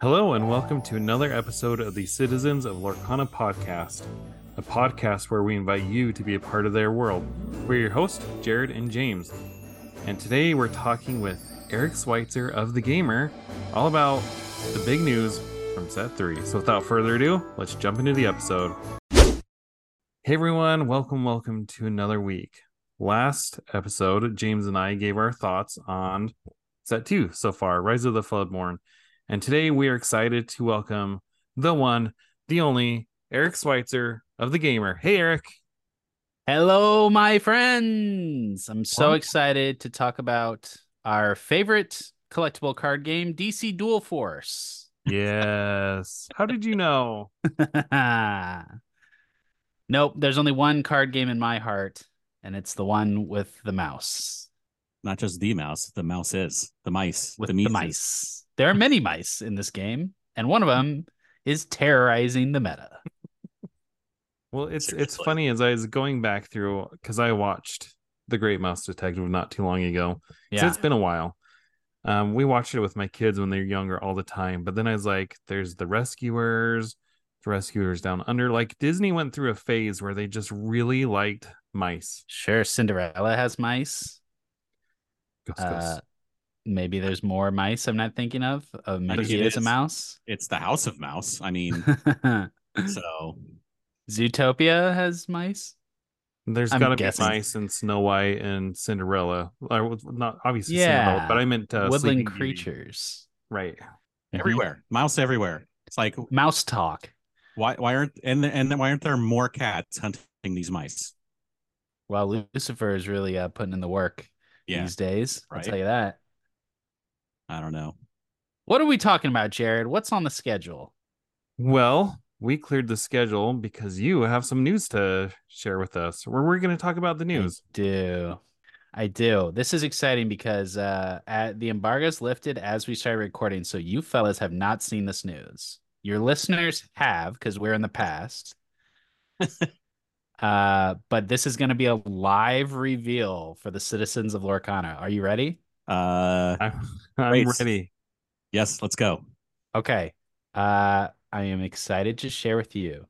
Hello, and welcome to another episode of the Citizens of Lorcana podcast, a podcast where we invite you to be a part of their world. We're your hosts, Jared and James, and today we're talking with Eric Switzer of The Gamer all about the big news from Set 3. So, without further ado, let's jump into the episode. Hey everyone, welcome, welcome to another week. Last episode, James and I gave our thoughts on Set 2 so far, Rise of the Floodborn. And today we are excited to welcome the one, the only, Eric Switzer of The Gamer. Hey, Eric. Hello, my friends. I'm so Well- excited to talk about our favorite collectible card game, DC Dual Force. Yes. How did you know? nope, there's only one card game in my heart, and it's the one with the mouse. not just the mouse. The mouse is the mice. With the, the, mice. There are many mice in this game, and one of them is terrorizing the meta. Well, it's it's funny as I was going back through because I watched The Great Mouse Detective not too long ago. Yeah. it's been a while. Um, we watched it with my kids when they were younger all the time. But then I was like, there's the rescuers, the rescuers down under. Like Disney went through a phase where they just really liked mice. Sure, Cinderella has mice. Ghost, Uh, ghost. Maybe there's more mice I'm not thinking of. Uh, maybe think it is a mouse. It's the House of Mouse. I mean, so Zootopia has mice. There's I'm got to be mice in Snow White and Cinderella. Or not obviously Yeah, Cinderella, but I meant uh, Woodland Sleeping Beauty. creatures. Right. everywhere, mouse everywhere. It's like Mouse talk. why why aren't and and why aren't there more cats hunting these mice? Well, Lucifer is really uh, putting in the work Yeah, these days. I'll tell you that. I don't know. What are we talking about, Jared? What's on the schedule? Well, we cleared the schedule because you have some news to share with us. Where we're going to talk about the news. I do. I do. This is exciting because uh, at, the embargo's lifted as we start recording. So you fellas have not seen this news. Your listeners have because we're in the past. uh, but this is going to be a live reveal for the citizens of Lorcana. Are you ready? Uh, I'm, I'm ready. yes, let's go. Okay. Uh, I am excited to share with you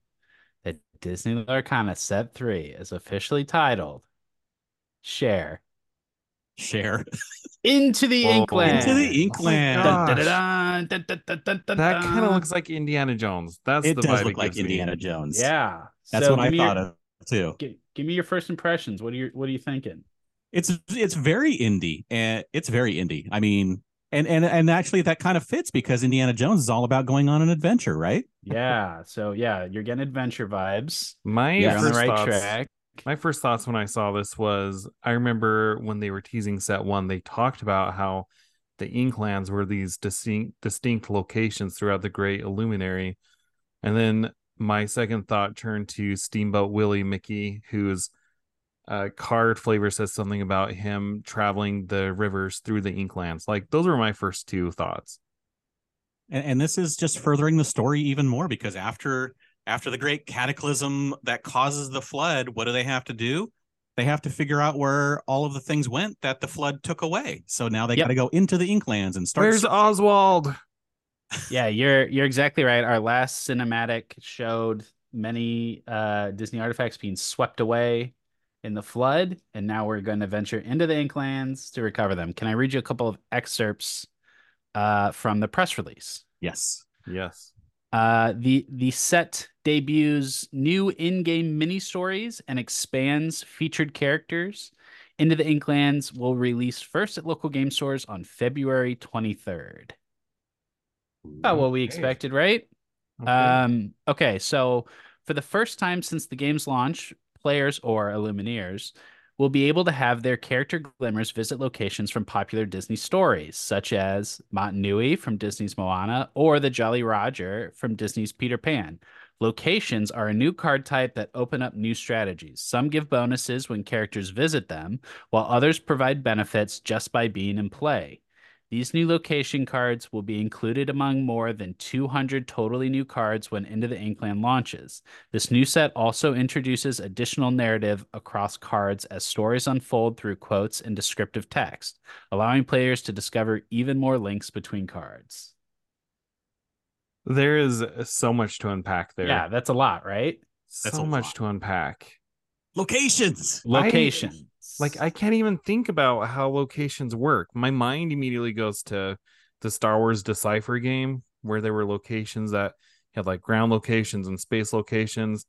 that Disney Lorcana Set 3 is officially titled Share Share Into the Whoa. Inkland. into the Inkland. Dun, dun, dun, That kind of looks like Indiana Jones. That's it the does vibe look it like gives me. Indiana Jones. Yeah. that's So what I thought your, of too. gi- give me your first impressions. What are you what are you thinking? It's it's very indie, and it's very indie. I mean, and and and actually that kind of fits because Indiana Jones is all about going on an adventure, right? Yeah. So yeah, you're getting adventure vibes. My You're on the first right thoughts, track. My first thoughts when I saw this was I remember when they were teasing set one, they talked about how the Inklands were these distinct distinct locations throughout the Great Illuminary. And then my second thought turned to Steamboat Willie Mickey, whose uh, card flavor says something about him traveling the rivers through the Inklands. Like those were my first two thoughts. and, and this is just furthering the story even more because after after the great cataclysm that causes the flood what do they have to do they have to figure out where all of the things went that the flood took away so now they Yep. got to go into the inklands and start Where's Oswald? Yeah, you're you're exactly right. Our last cinematic showed many uh Disney artifacts being swept away in the flood, and now we're going to venture into the Inklands to recover them. Can I read you a couple of excerpts uh from the press release? yes Yes. Uh, the the set debuts new in-game mini stories and expands featured characters. Into the Inklands will release first at local game stores on February 23rd. About what we expected, right? Okay. Um, okay, so for the first time since the game's launch, players or Illumineers will be able to have their character glimmers visit locations from popular Disney stories, such as Motunui from Disney's Moana or the Jolly Roger from Disney's Peter Pan. Locations are a new card type that open up new strategies. Some give bonuses when characters visit them, while others provide benefits just by being in play. These new location cards will be included among more than 200 totally new cards when Into the Inkland launches. This new set also introduces additional narrative across cards as stories unfold through quotes and descriptive text, allowing players to discover even more links between cards. There is so much to unpack there. Yeah, that's a lot, right? That's so much lot. to unpack. Locations. Locations. Like I can't even think about how locations work. My mind immediately goes to the Star Wars Decipher game where there were locations that had like ground locations and space locations.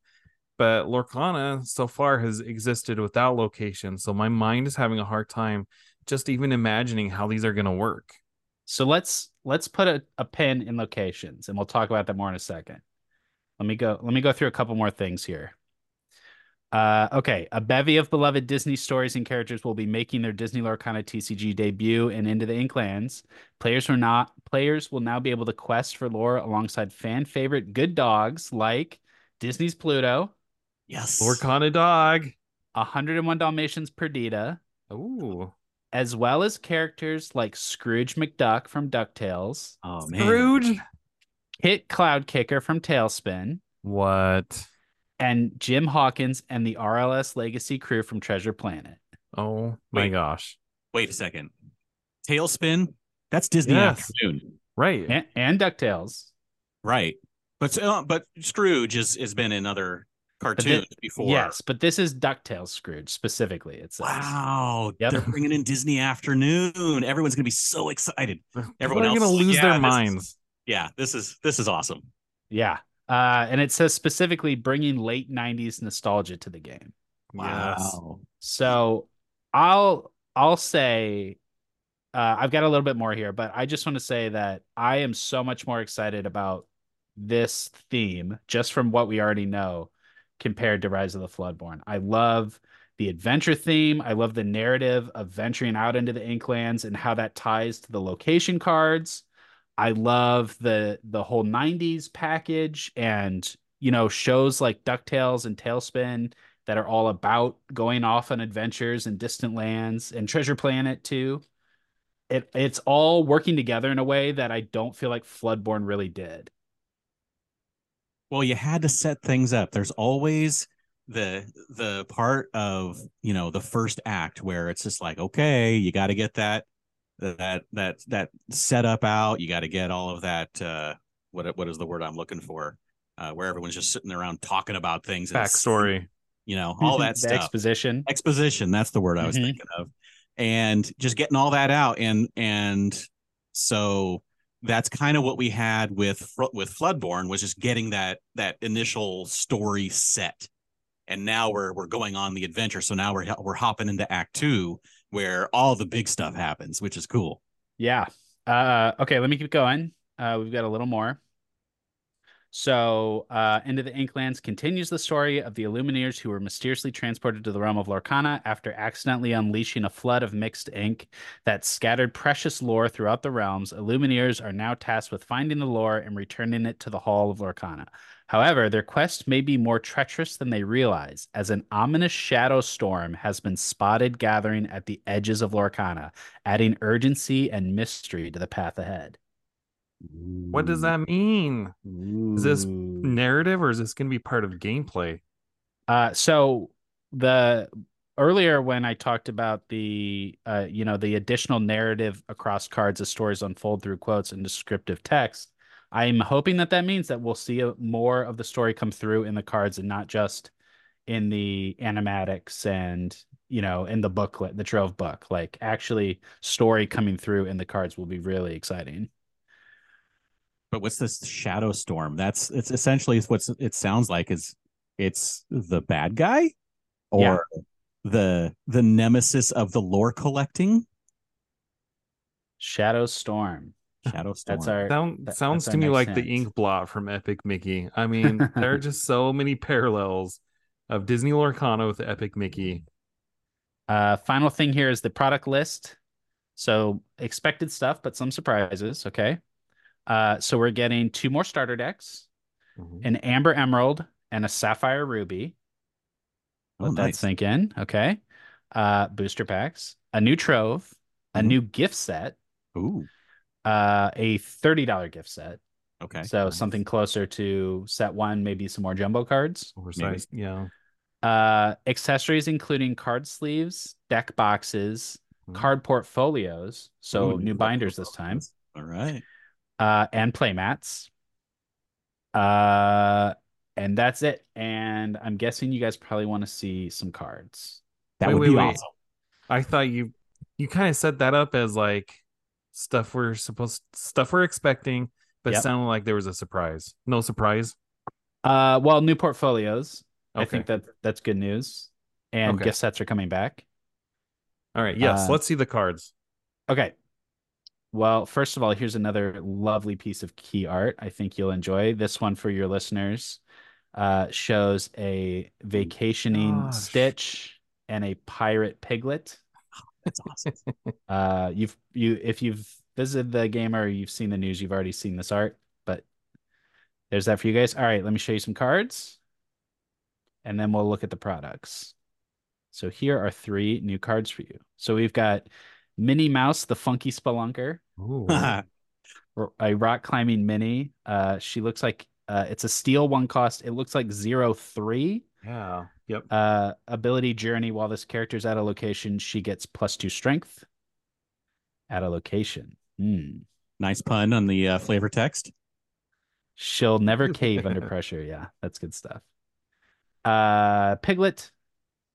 But Lorcana so far has existed without locations. So my mind is having a hard time just even imagining how these are going to work. So let's let's put a, a pin in locations and we'll talk about that more in a second. Let me go let me go through a couple more things here. Uh, okay, a bevy of beloved Disney stories and characters will be making their Disney Lorcana TCG debut and into the Inklands. Players are not players will now be able to quest for lore alongside fan favorite good dogs like Disney's Pluto, Yes. Lorcana dog. 101 Dalmatians Perdita, Ooh. as well as characters like Scrooge McDuck from DuckTales, Oh man. Scrooge. Kit Cloudkicker from TaleSpin, What? And Jim Hawkins and the RLS Legacy crew from Treasure Planet. Oh my Wait. gosh. Wait a second. TaleSpin. That's Disney Yes. afternoon. Right. And, and DuckTales. Right. But uh, but Scrooge has, has been in other cartoons before. Yes, but this is DuckTales Scrooge specifically. It says. Wow. Yep. They're bringing in Disney afternoon. Everyone's gonna be so excited. People Everyone are else going to lose "Yeah, their this is- minds. Yeah, this is this is awesome. Yeah. Uh, and it says specifically bringing late 90s nostalgia to the game. Yes. So I'll I'll say uh, I've got a little bit more here, but I just want to say that I am so much more excited about this theme just from what we already know compared to Rise of the Floodborn. I love the adventure theme. I love the narrative of venturing out into the Inklands and how that ties to the location cards. I love the the whole 90s package and you know shows like DuckTales and TaleSpin that are all about going off on adventures in distant lands and Treasure Planet too. It it's all working together in a way that I don't feel like Floodborn really did. Well, you had to set things up. There's always the the part of you know the first act where it's just like okay you got to get that that that that setup out. You got to get all of that uh what what is the word i'm looking for? Uh where everyone's just sitting around talking about things Backstory. you know all that stuff. Exposition. exposition that's the word i was Mhm. thinking of. And just getting all that out and and so that's kind of what we had with with floodborn was just getting that that initial story set. And now we're we're going on the adventure. So now we're we're hopping into act 2 where all the big stuff happens which is cool Yeah. Uh, okay, let me keep going. Uh, we've got a little more. So, uh, Into the Inklands continues the story of the Illumineers who were mysteriously transported to the realm of Lorcana after accidentally unleashing a flood of mixed ink that scattered precious lore throughout the realms. Illumineers are now tasked with finding the lore and returning it to the Hall of Lorcana. However, their quest may be more treacherous than they realize, as an ominous shadow storm has been spotted gathering at the edges of Lorcana, adding urgency and mystery to the path ahead. What does that mean? Is this narrative or is this going to be part of gameplay? Uh, so the earlier when I talked about the uh, you know, the additional narrative across cards as stories unfold through quotes and descriptive text, I'm hoping that that means that we'll see a, more of the story come through in the cards and not just in the animatics and you know in the booklet, the Trove book. Like actually, story coming through in the cards will be really exciting. but what's this shadow storm that's it's essentially what's it sounds like is it's the bad guy or Yeah. the the nemesis of the lore collecting Shadow Storm. Shadow storm That's our Sound, that- sounds that's to our me next like the ink blot from Epic Mickey. I mean, there are just so many parallels of Disney Lorcana with Epic Mickey. Uh, final thing here is the product list. So expected stuff, but some surprises. Okay. Uh, so we're getting two more starter decks, Mhm. an Amber Emerald and a Sapphire Ruby. oh, Let that nice. sink in. Okay. Uh, booster packs, a new Trove, a Mhm. new gift set, Ooh, uh, a $30 gift set. okay. So Nice. something closer to set one, maybe some more jumbo cards. Oversized. Yeah. Uh, accessories including card sleeves, deck boxes, Mhm. card portfolios. So Ooh, new love binders this time. All right. Uh, and play mats. Uh, and that's it. And I'm guessing you guys probably want to see some cards. That Wait, would wait, be wait. awesome. I thought you you kind of set that up as like stuff we're supposed stuff we're expecting, but Yep. sounded like there was a surprise. No surprise. Uh, well, new portfolios. I think that that's good news. And Okay. gift sets are coming back. All right. Yes. Uh, let's see the cards. Okay. Well, first of all, here's another lovely piece of key art. I think you'll enjoy this one for your listeners. Uh, shows a vacationing Gosh. Stitch and a pirate piglet. That's awesome. Uh, you've you if you've visited the game or you've seen the news, you've already seen this art. But there's that for you guys. All right, let me show you some cards, and then we'll look at the products. So here are three new cards for you. So we've got Minnie Mouse, the Funky Spelunker, Ooh. r- a rock climbing mini. Uh, she looks like uh, it's a steel one cost. It looks like zero three. yeah. Yep. Uh, ability journey. While this character's at a location, she gets plus two strength. At a location. Hmm. nice pun on the uh, flavor text. She'll never cave under pressure. Yeah, that's good stuff. Uh, Piglet,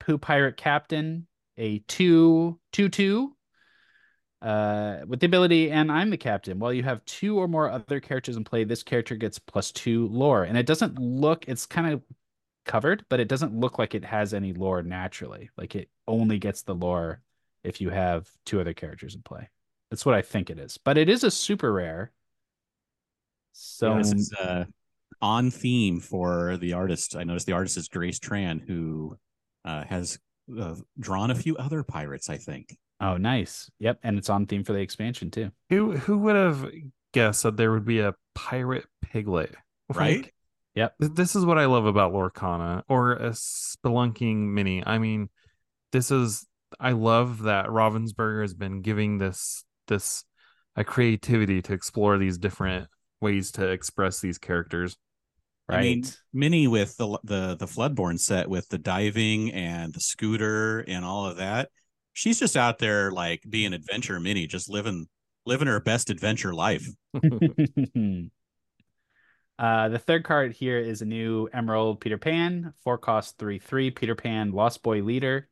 Pooh Pirate Captain, a two two two. Uh, with the ability, and I'm the captain. While you have two or more other characters in play, this character gets plus two lore, and it doesn't look. It's kind of covered, but it doesn't look like it has any lore naturally. Like it only gets the lore if you have two other characters in play. That's what I think it is, but it is a super rare. So Yeah, this is uh, on theme for the artist. I noticed the artist is Grace Tran, who uh, has uh, drawn a few other pirates. I think. Oh, nice. Yep, and it's on theme for the expansion too. Who who would have guessed that there would be a pirate piglet? Right? Like, Yep. This is what I love about Lorcana or a spelunking mini. I mean, this is I love that Ravensburger has been giving this this a creativity to explore these different ways to express these characters. Right. I mean, Minnie with the the the Floodborn set with the diving and the scooter and all of that. She's just out there like being adventure mini, just living living her best adventure life. uh, the third card here is a new Emerald Peter Pan, four cost three three. Peter Pan, Lost Boy Leader.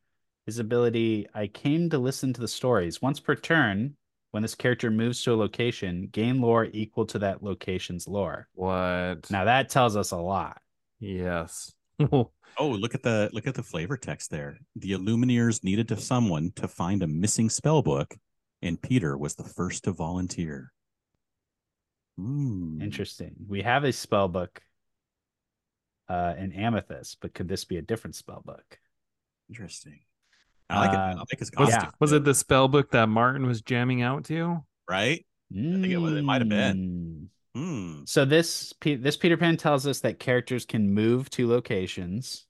His ability: I came to listen to the stories. Once per turn, when this character moves to a location, gain lore equal to that location's lore. What? Now that tells us a lot. yes. Oh, look at the look at the flavor text there. The Illumineers needed to someone to find a missing spell book, and Peter was the first to volunteer. Hmm. Interesting. We have a spell book uh, in Amethyst, but could this be a different spell book? Interesting. I like it. I Uh, like his Was, costume. was it the spell book that Martin was jamming out to? right? think it was- it might have been. Mm. So this this Peter Pan tells us that characters can move to locations,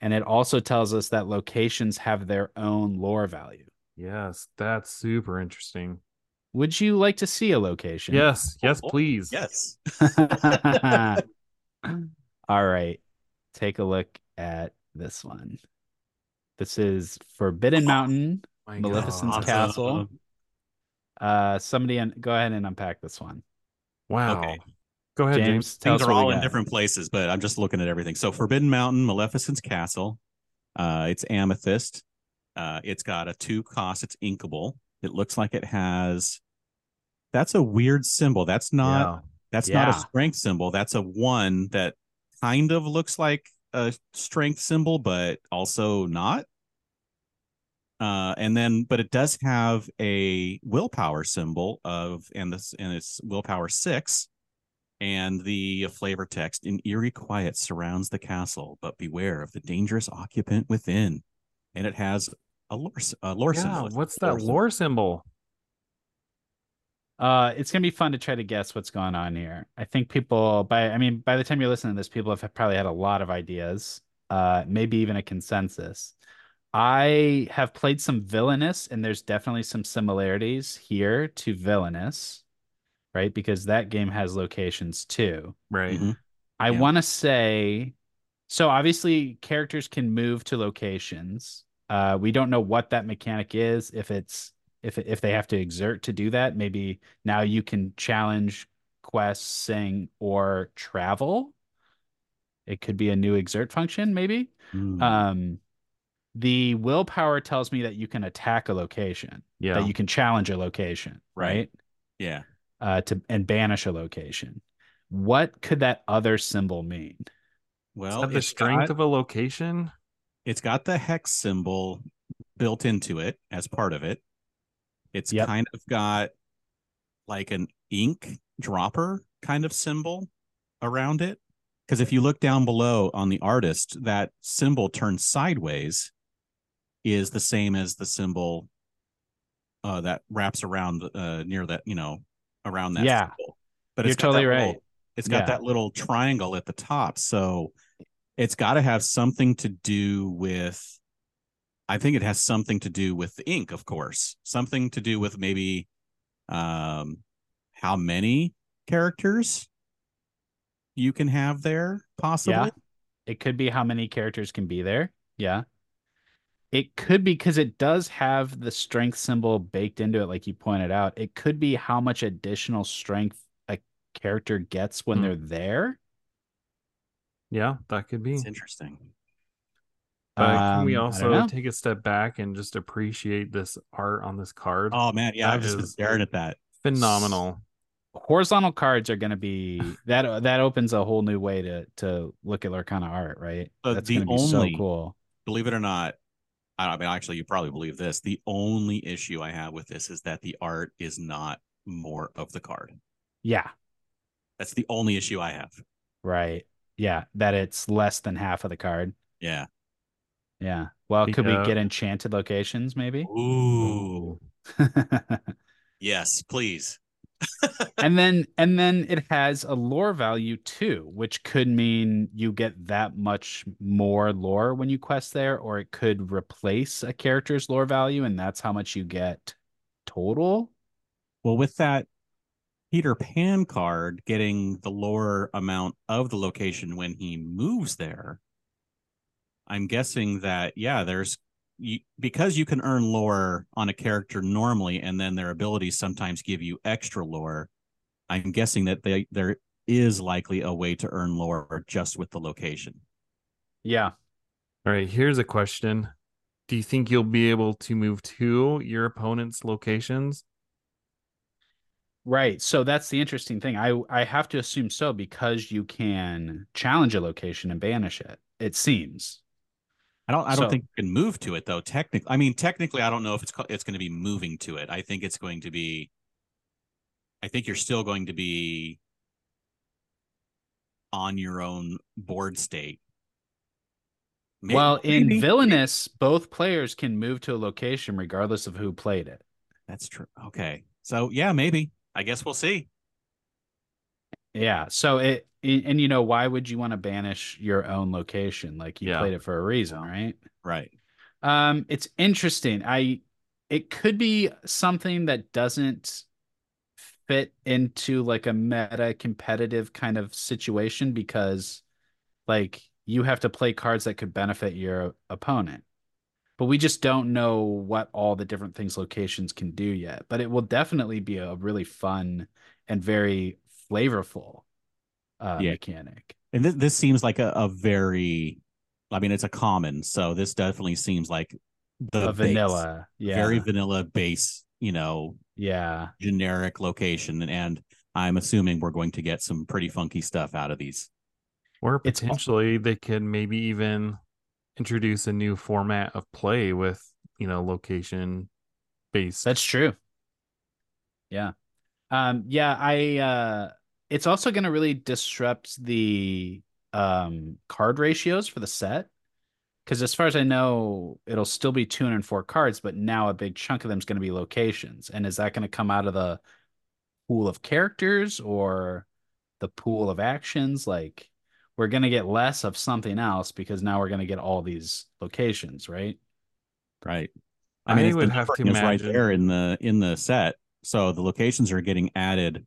and it also tells us that locations have their own lore value. Yes, that's super interesting. Would you like to see a location? Yes, yes, Oh, please. Yes. All right. Take a look at this one. This is Forbidden Mountain. My Maleficent's God. Castle. Uh, somebody un- go ahead and unpack this one. Wow. Okay. Go ahead, James. James, Things are all in different places, but I'm just looking at everything. So Forbidden Mountain, Maleficent's Castle. Uh, it's amethyst. Uh, it's got a two cost. It's inkable. It looks like it has. That's a weird symbol. That's not. Yeah. That's not a strength symbol. That's a one that kind of looks like a strength symbol, but also not. Uh, and then, but it does have a willpower symbol of, and this, and it's willpower six, and the flavor text in eerie quiet surrounds the castle, but beware of the dangerous occupant within. And it has a lore, a lore Yeah, symbol. What's that lore symbol? Uh, it's gonna be fun to try to guess what's going on here. I think people by I mean by the time you're listening to this, people have probably had a lot of ideas, uh, maybe even a consensus. I have played some Villainous, and there's definitely some similarities here to Villainous, right? Because that game has locations too. Right. Mhm. I Yeah. want to say so obviously characters can move to locations. Uh we don't know what that mechanic is if it's if if they have to exert to do that. Maybe now you can challenge quest, sing, or travel. It could be a new exert function, maybe. Hmm. Um, the willpower tells me that you can attack a location, Yeah. that you can challenge a location, Right. right? yeah. Uh, to and banish a location. What could that other symbol mean? Well, the strength got, of a location? it's got the hex symbol built into it as part of it. It's Yep. kind of got like an ink dropper kind of symbol around it. Because if you look down below on the artist, that symbol turns sideways is the same as the symbol uh, that wraps around uh, near that, you know, around that Yeah. symbol. But You're it's that totally little- right. it's got Yeah. that little triangle at the top. So it's got to have something to do with I think it has something to do with the ink, of course. Something to do with maybe um how many characters you can have there, possibly. It could be how many characters can be there. Yeah. It could be because it does have the strength symbol baked into it, like you pointed out. It could be how much additional strength a character gets when Hmm. they're there. Yeah, that could be. It's interesting. But can we Um, I don't also take a step back and just appreciate this art on this card? Oh man, yeah, I've just been staring at that. Phenomenal. horizontal cards are going to be that that opens a whole new way to to look at Lorcana art, right? Uh, That's going to be so cool. Believe it or not, I I mean actually you probably believe this. The only issue I have with this is that the art is not more of the card. Yeah, That's the only issue I have. right. Yeah, that it's less than half of the card. Yeah. Yeah. Well, could we get enchanted locations maybe? Ooh. Yes, please. And then and then it has a lore value too, which could mean you get that much more lore when you quest there, or it could replace a character's lore value, and that's how much you get total. Well, with that Peter Pan card getting the lore amount of the location when he moves there, I'm guessing that yeah, there's you, because you can earn lore on a character normally, and then their abilities sometimes give you extra lore. I'm guessing that they there is likely a way to earn lore just with the location. Yeah. All right, here's a question. Do you think you'll be able to move to your opponent's locations? Right. So that's the interesting thing. I I have to assume so because you can challenge a location and banish it. It seems. I don't. I don't So- think you can move to it though. Technically, I mean, technically, I don't know if it's it's going to be moving to it. I think it's going to be. I think you're still going to be on your own board state. May- well, in maybe. Villainous, both players can move to a location regardless of who played it. that's true. Okay, so yeah, maybe. I guess we'll see. Yeah. So it and you know why would you want to banish your own location? Like you Yeah. played it for a reason, right? Right. Um, it's interesting. I it could be something that doesn't fit into like a meta competitive kind of situation because like you have to play cards that could benefit your opponent. But we just don't know what all the different things locations can do yet. But it will definitely be a really fun and very flavorful uh Yeah. mechanic. And this this seems like a, a very, I mean, it's a common. So this definitely seems like the a base, vanilla. Yeah. very vanilla base. You know, yeah. generic location and i'm assuming we're going to get some pretty funky stuff out of these Or It's potentially they could maybe even introduce a new format of play with, you know, location based. That's true. Yeah. Um yeah, I uh it's also going to really disrupt the um card ratios for the set cuz as far as I know, it'll still be 204 cards, but now a big chunk of them is going to be locations. And is that going to come out of the pool of characters or the pool of actions like we're going to get less of something else because now we're going to get all these locations, right? right I it's the would have to numbering is right there in the in the set so the locations are getting added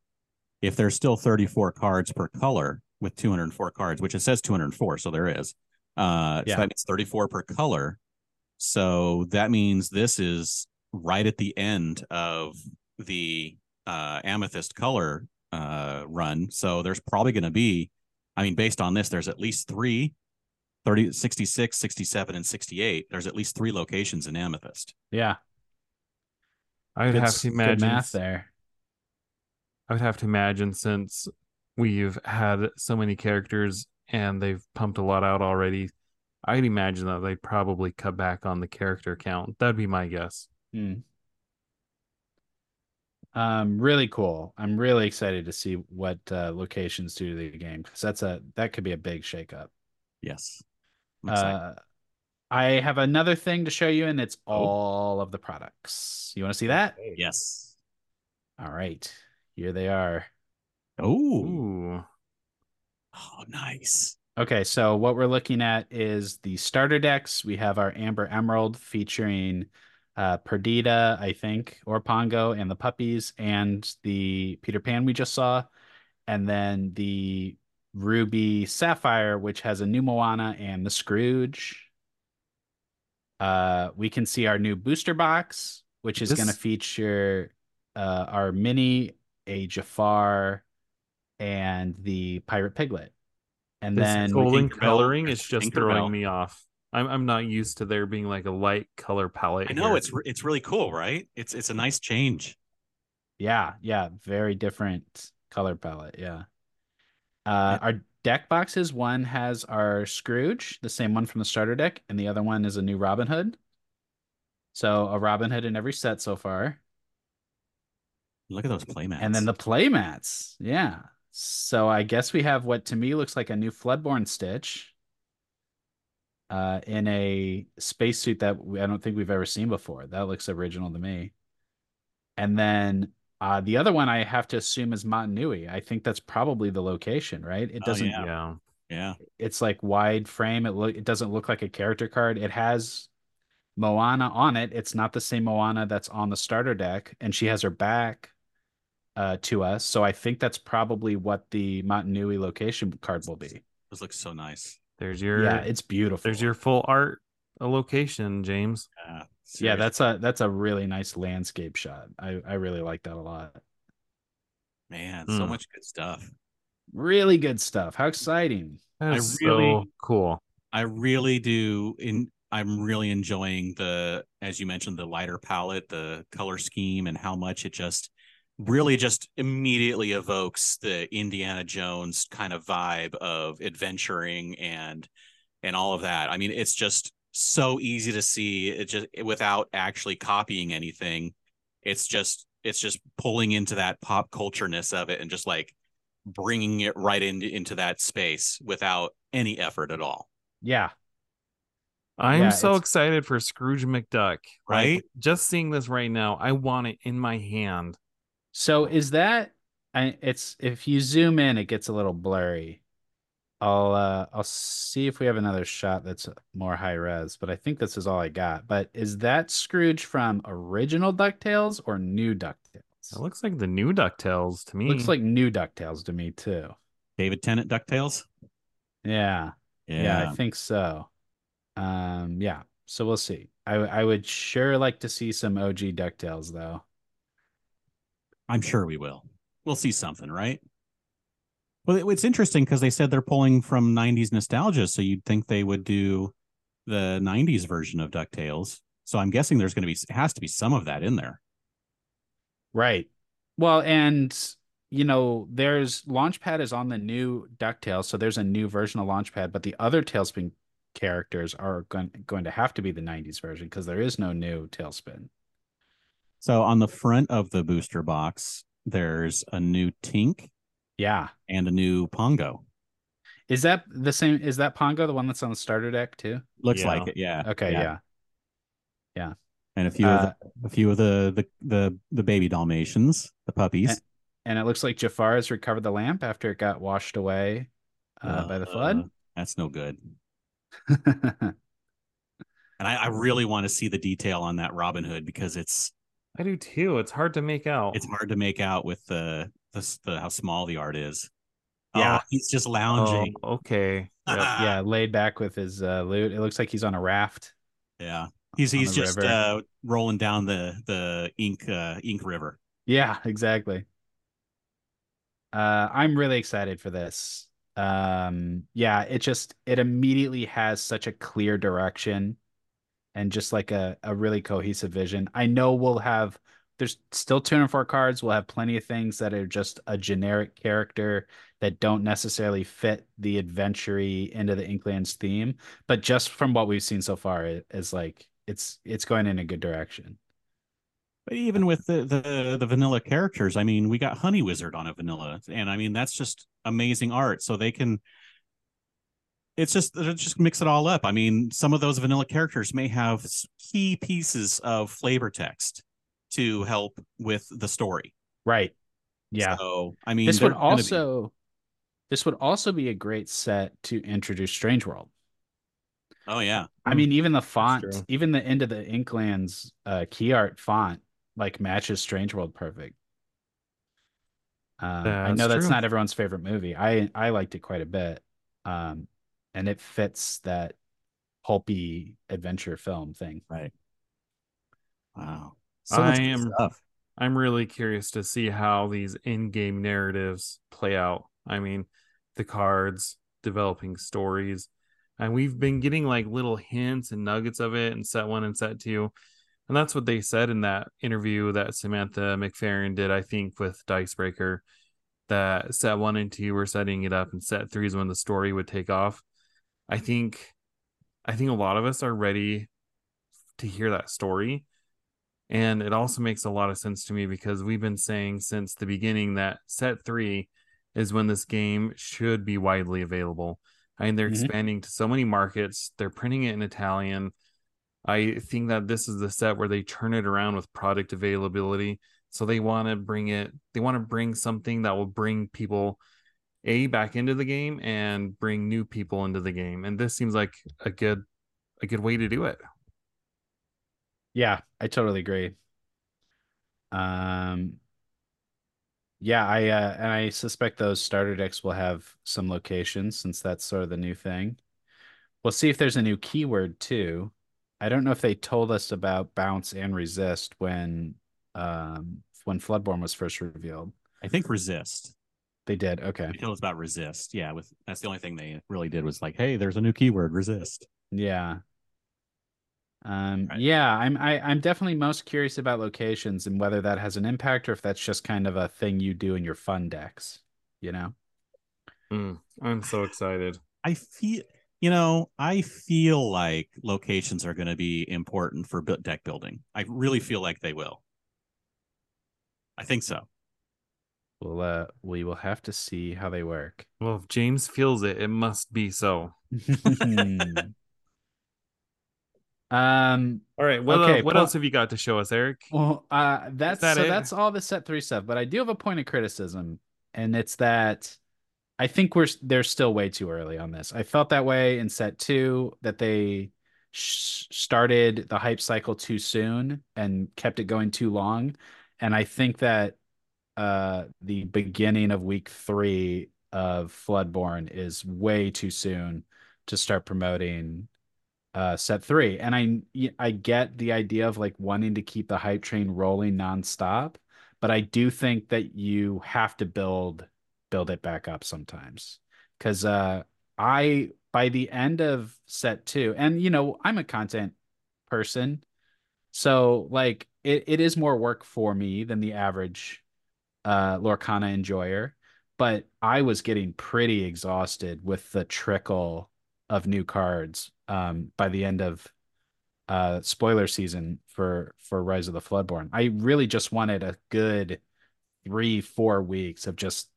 if there's still 34 cards per color with 204 cards which it says 204 so there is uh Yeah. so that means 34 per color so that means this is right at the end of the uh amethyst color uh, run. So there's probably going to be, I mean, based on this, there's at least three 30, 66, 67, and 68. There's at least three locations in Amethyst. Yeah. I would Good, have s- to good imagine. math there. I would have to imagine since we've had so many characters and they've pumped a lot out already. I'd imagine that they'd probably cut back on the character count. That'd be my guess. Hmm. Um, really cool. I'm really excited to see what uh, locations do to the game because that's a that could be a big shakeup. Yes. Uh, I have another thing to show you, and it's Oh. all of the products. You want to see that? yes. All right, here they are. Oh, oh, nice. Okay, so what we're looking at is the starter decks. We have our Amber Emerald featuring uh, Perdita, I think, or Pongo, and the puppies, and the Peter Pan we just saw, and then the Ruby Sapphire, which has a new Moana and the Scrooge. Uh, we can see our new booster box, which is This- going to feature uh, our mini, a Jafar, and the Pirate Piglet. And This then golden Tinkerbell- coloring is just Tinkerbell. throwing me off. I'm I'm not used to there being like a light color palette. I know here. it's re- it's really cool, right? It's it's a nice change. Yeah, yeah, very different color palette. Yeah. Uh, our deck boxes, one has our Scrooge, the same one from the starter deck, and the other one is a new Robin Hood. So a Robin Hood in every set so far. Look at those playmats. And then the playmats. Yeah. So I guess we have what to me looks like a new Floodborn Stitch uh, in a spacesuit that we, I don't think we've ever seen before. That looks original to me. And then uh, the other one I have to assume is Motunui. I think that's probably the location, right? It Oh, doesn't. yeah. yeah. yeah, It's like wide frame. It look. It doesn't look like a character card. It has Moana on it. It's not the same Moana that's on the starter deck, and she has her back uh, to us. So I think that's probably what the Motunui location card will be. those looks so nice. There's your yeah, it's beautiful. there's your full art uh, location, James. Yeah, yeah. That's a that's a really nice landscape shot. I I really like that a lot. man, so Hmm. much good stuff. Really good stuff. How exciting! That I really- so cool. I really do. In I'm really enjoying the, as you mentioned, the lighter palette, the color scheme, and how much it just really just immediately evokes the Indiana Jones kind of vibe of adventuring and and all of that. I mean, it's just so easy to see it just without actually copying anything. It's just it's just pulling into that pop cultureness of it and just like bringing it right into into that space without any effort at all. Yeah, I'm Yeah, so it's- excited for Scrooge McDuck. Right? Like, just seeing this right now, I want it in my hand. So is that I it's if you zoom in it gets a little blurry. I'll uh I'll see if we have another shot that's more high res, but I think this is all I got. But is that Scrooge from original DuckTales or new Ducktales? It looks like the new DuckTales to me. Looks like new DuckTales to me too. David Tennant DuckTales. Yeah. Yeah, I think so. Um yeah. So we'll see. I I would sure like to see some OG DuckTales though. I'm sure we will. We'll see something, right? Well, it's interesting because they said they're pulling from 90s nostalgia, so you'd think they would do the 90s version of DuckTales. So I'm guessing there's going to be has to be some of that in there. Right. Well, and you know, there's Launchpad is on the new DuckTales, so there's a new version of Launchpad, but the other TaleSpin characters are going going to have to be the 90s version because there is no new TaleSpin. So on the front of the booster box, there's a new Tink Yeah. and a new Pongo. Is that the same is that Pongo the one that's on the starter deck too? Looks Yeah. like it, yeah. Okay, Yeah. yeah. And a few Uh, of the, a few of the the the, the baby Dalmatians, the puppies. And it looks like Jafar has recovered the lamp after it got washed away uh, by the flood. Uh, That's no good. And I, I really want to see the detail on that Robin Hood because it's I do too. It's hard to make out. it's hard to make out with the the, the how small the art is. Yeah. Oh, he's just oh, lounging. okay. Yep. yeah, laid back with his uh, loot. It looks like he's on a raft. yeah. He's he's just uh, rolling down the the ink uh, ink river. Yeah, exactly. Uh, I'm really excited for this. Um, yeah, it just it immediately has such a clear direction and just like a, a really cohesive vision. I know we'll have there's still 204 cards. We'll have plenty of things that are just a generic character that don't necessarily fit the adventure into the Inklands theme. But just from what we've seen so far, it is like it's it's going in a good direction. But even with the, the the vanilla characters, I mean, we got Hunny Wizard on a vanilla, and I mean that's just amazing art. So they can it's just just mix it all up. I mean, some of those vanilla characters may have key pieces of flavor text to help with the story. Right. Yeah. So I mean, this would also be... this would also be a great set to introduce Strange World. Oh yeah. I mean, even the font, even the end of the Inklands uh, key art font, like matches Strange World perfect. Uh, I know that's true. not everyone's favorite movie. I I liked it quite a bit. Um, and it fits that pulpy adventure film thing. Right. Wow. So I am stuff. I'm really curious to see how these in-game narratives play out. I mean, the cards, developing stories, and we've been getting like little hints and nuggets of it in set one and set two. And that's what they said in that interview that Samantha McFarren did, I think, with Dicebreaker. That set one and two were setting it up, and set three is when the story would take off. I think I think a lot of us are ready to hear that story. And it also makes a lot of sense to me because we've been saying since the beginning that set three is when this game should be widely available. I mean, they're mm-hmm. expanding to so many markets, they're printing it in Italian. I think that this is the set where they turn it around with product availability. So they want to bring it, they want to bring something that will bring people a back into the game and bring new people into the game and this seems like a good a good way to do it yeah i totally agree um yeah i uh and i suspect those starter decks will have some locations since that's sort of the new thing we'll see if there's a new keyword too i don't know if they told us about bounce and resist when um when floodborn was first revealed i think resist they did. Okay. It was about resist. Yeah. With that's the only thing they really did was like, hey, there's a new keyword, resist. Yeah. Um. Right. Yeah. I'm. I, I'm definitely most curious about locations and whether that has an impact or if that's just kind of a thing you do in your fun decks. You know. Mm, I'm so excited. I feel. You know, I feel like locations are going to be important for deck building. I really feel like they will. I think so. We'll uh we will have to see how they work. Well, if James feels it, it must be so. um all right what, okay, uh, what else have you got to show us eric? Well uh that's that so it? that's all the set three stuff but i do have a point of criticism and it's that i think we're they're still way too early on this. I felt that way in set two that they sh- started the hype cycle too soon and kept it going too long. And i think that uh, the beginning of week three of Floodborn is way too soon to start promoting uh, set three. And I I get the idea of like wanting to keep the hype train rolling nonstop, but I do think that you have to build build it back up sometimes. Cause uh I by the end of set two, and you know, I'm a content person. So like it, it is more work for me than the average uh, Lorcana enjoyer, but I was getting pretty exhausted with the trickle of new cards um, by the end of uh, spoiler season for for Rise of the Floodborn. I really just wanted a good three four weeks of just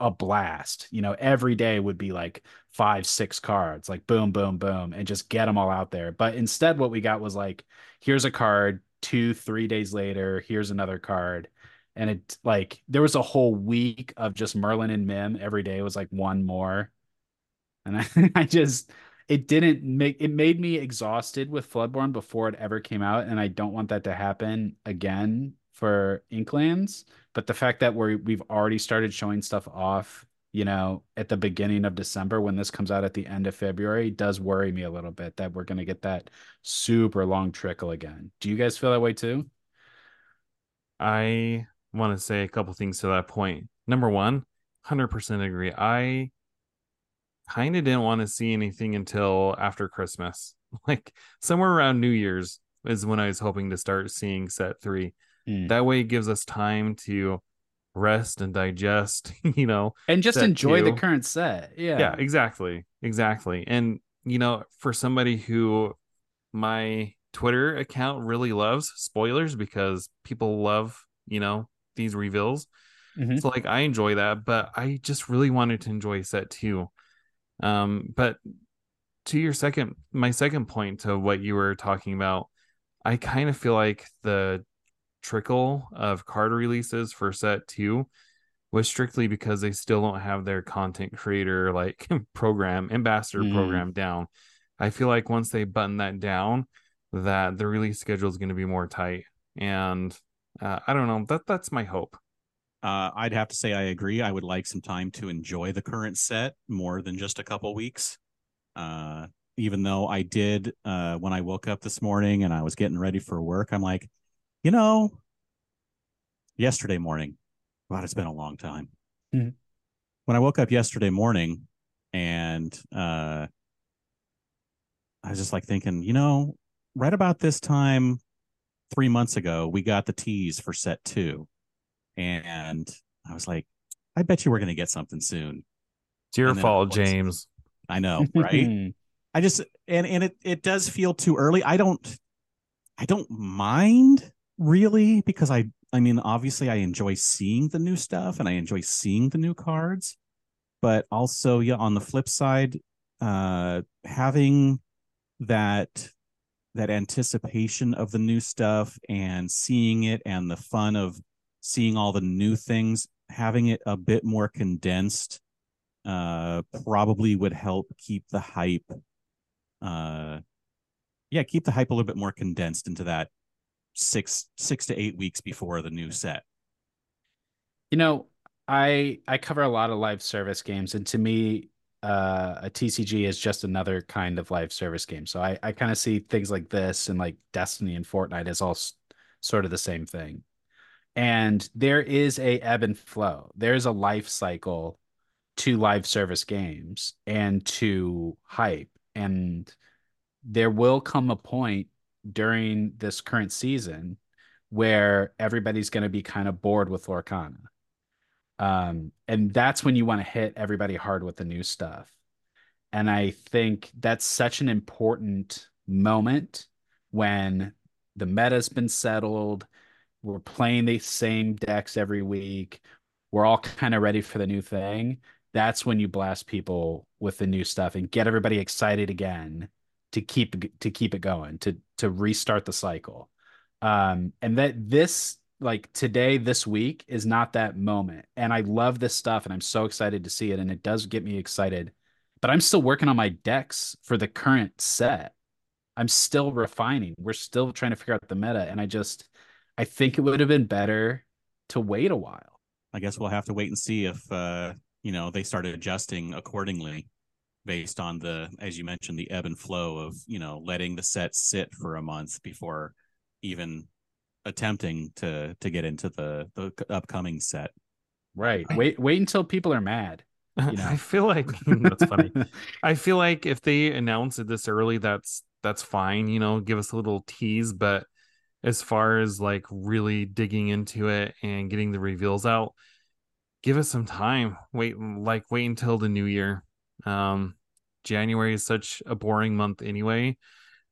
a blast. You know, every day would be like five, six cards, like boom, boom, boom, and just get them all out there. But instead, what we got was like, here's a card, two, three days later, here's another card and it like there was a whole week of just Merlin and Mim every day was like one more, and I, I just it didn't make it made me exhausted with Floodborn before it ever came out, and I don't want that to happen again for Inklands. But the fact that we're we've already started showing stuff off, you know, at the beginning of December when this comes out at the end of February does worry me a little bit that we're gonna get that super long trickle again. Do you guys feel that way too? I want to say a couple things to that point. number one, 100% agree. I kind of didn't want to see anything until after Christmas. Like somewhere around New Year's is when I was hoping to start seeing set three. Mm. That way it gives us time to rest and digest, you know. and just set enjoy the current set. Yeah. Yeah, exactly. Exactly. And you know, for somebody who my Twitter account really loves spoilers because people love, you know, these reveals. Mhm. So like I enjoy that, but I just really wanted to enjoy set two. Um, but to your second my second point to what you were talking about, I kind of feel like the trickle of card releases for set two was strictly because they still don't have their content creator like program ambassador Mm. program down. I feel like once they button that down, that the release schedule is going to be more tight. And uh, I don't know. That that's my hope. Uh, I'd have to say I agree. I would like some time to enjoy the current set more than just a couple weeks. Uh, even though I did uh, when I woke up this morning and I was getting ready for work, I'm like, you know, yesterday morning, God, it's been a long time. Mhm. When I woke up yesterday morning and uh, I was just like thinking, you know, right about this time three months ago, we got the tease for set two. And I was like, I bet you we're going to get something soon. It's your fault, it was- James. I know, right? I just and and it it does feel too early. I don't I don't mind really because I I mean obviously I enjoy seeing the new stuff and I enjoy seeing the new cards, but also yeah on the flip side uh having that that anticipation of the new stuff and seeing it and the fun of seeing all the new things having it a bit more condensed uh probably would help keep the hype uh yeah keep the hype a little bit more condensed into that six six to eight weeks before the new set You know, I I cover a lot of live service games, and to me, uh, a TCG is just another kind of live service game. So I I kind of see things like this and like Destiny and Fortnite as all s- sort of the same thing. And there is a ebb and flow. There's a life cycle to live service games and to hype. And there will come a point during this current season where everybody's going to be kind of bored with Lorcana. Um, and that's when you want to hit everybody hard with the new stuff. And I think that's such an important moment when the meta's been settled. We're playing the same decks every week. We're all kind of ready for the new thing. That's when you blast people with the new stuff and get everybody excited again to keep to keep it going, to to restart the cycle. Um, and that this like today, this week is not that moment. And I love this stuff and I'm so excited to see it. And it does get me excited. But I'm still working on my decks for the current set. I'm still refining. We're still trying to figure out the meta. And I just I think it would have been better to wait a while. i guess we'll have to wait and see if uh you know they started adjusting accordingly based on the as you mentioned the ebb and flow of you know letting the set sit for a month before even attempting to to get into the the upcoming set Right. Wait wait until people are mad. You know. I feel like that's funny. I feel like if they announce it this early, that's that's fine. You know, give us a little tease. But as far as like really digging into it and getting the reveals out, give us some time. Wait, like wait until the new year. Um, January is such a boring month anyway.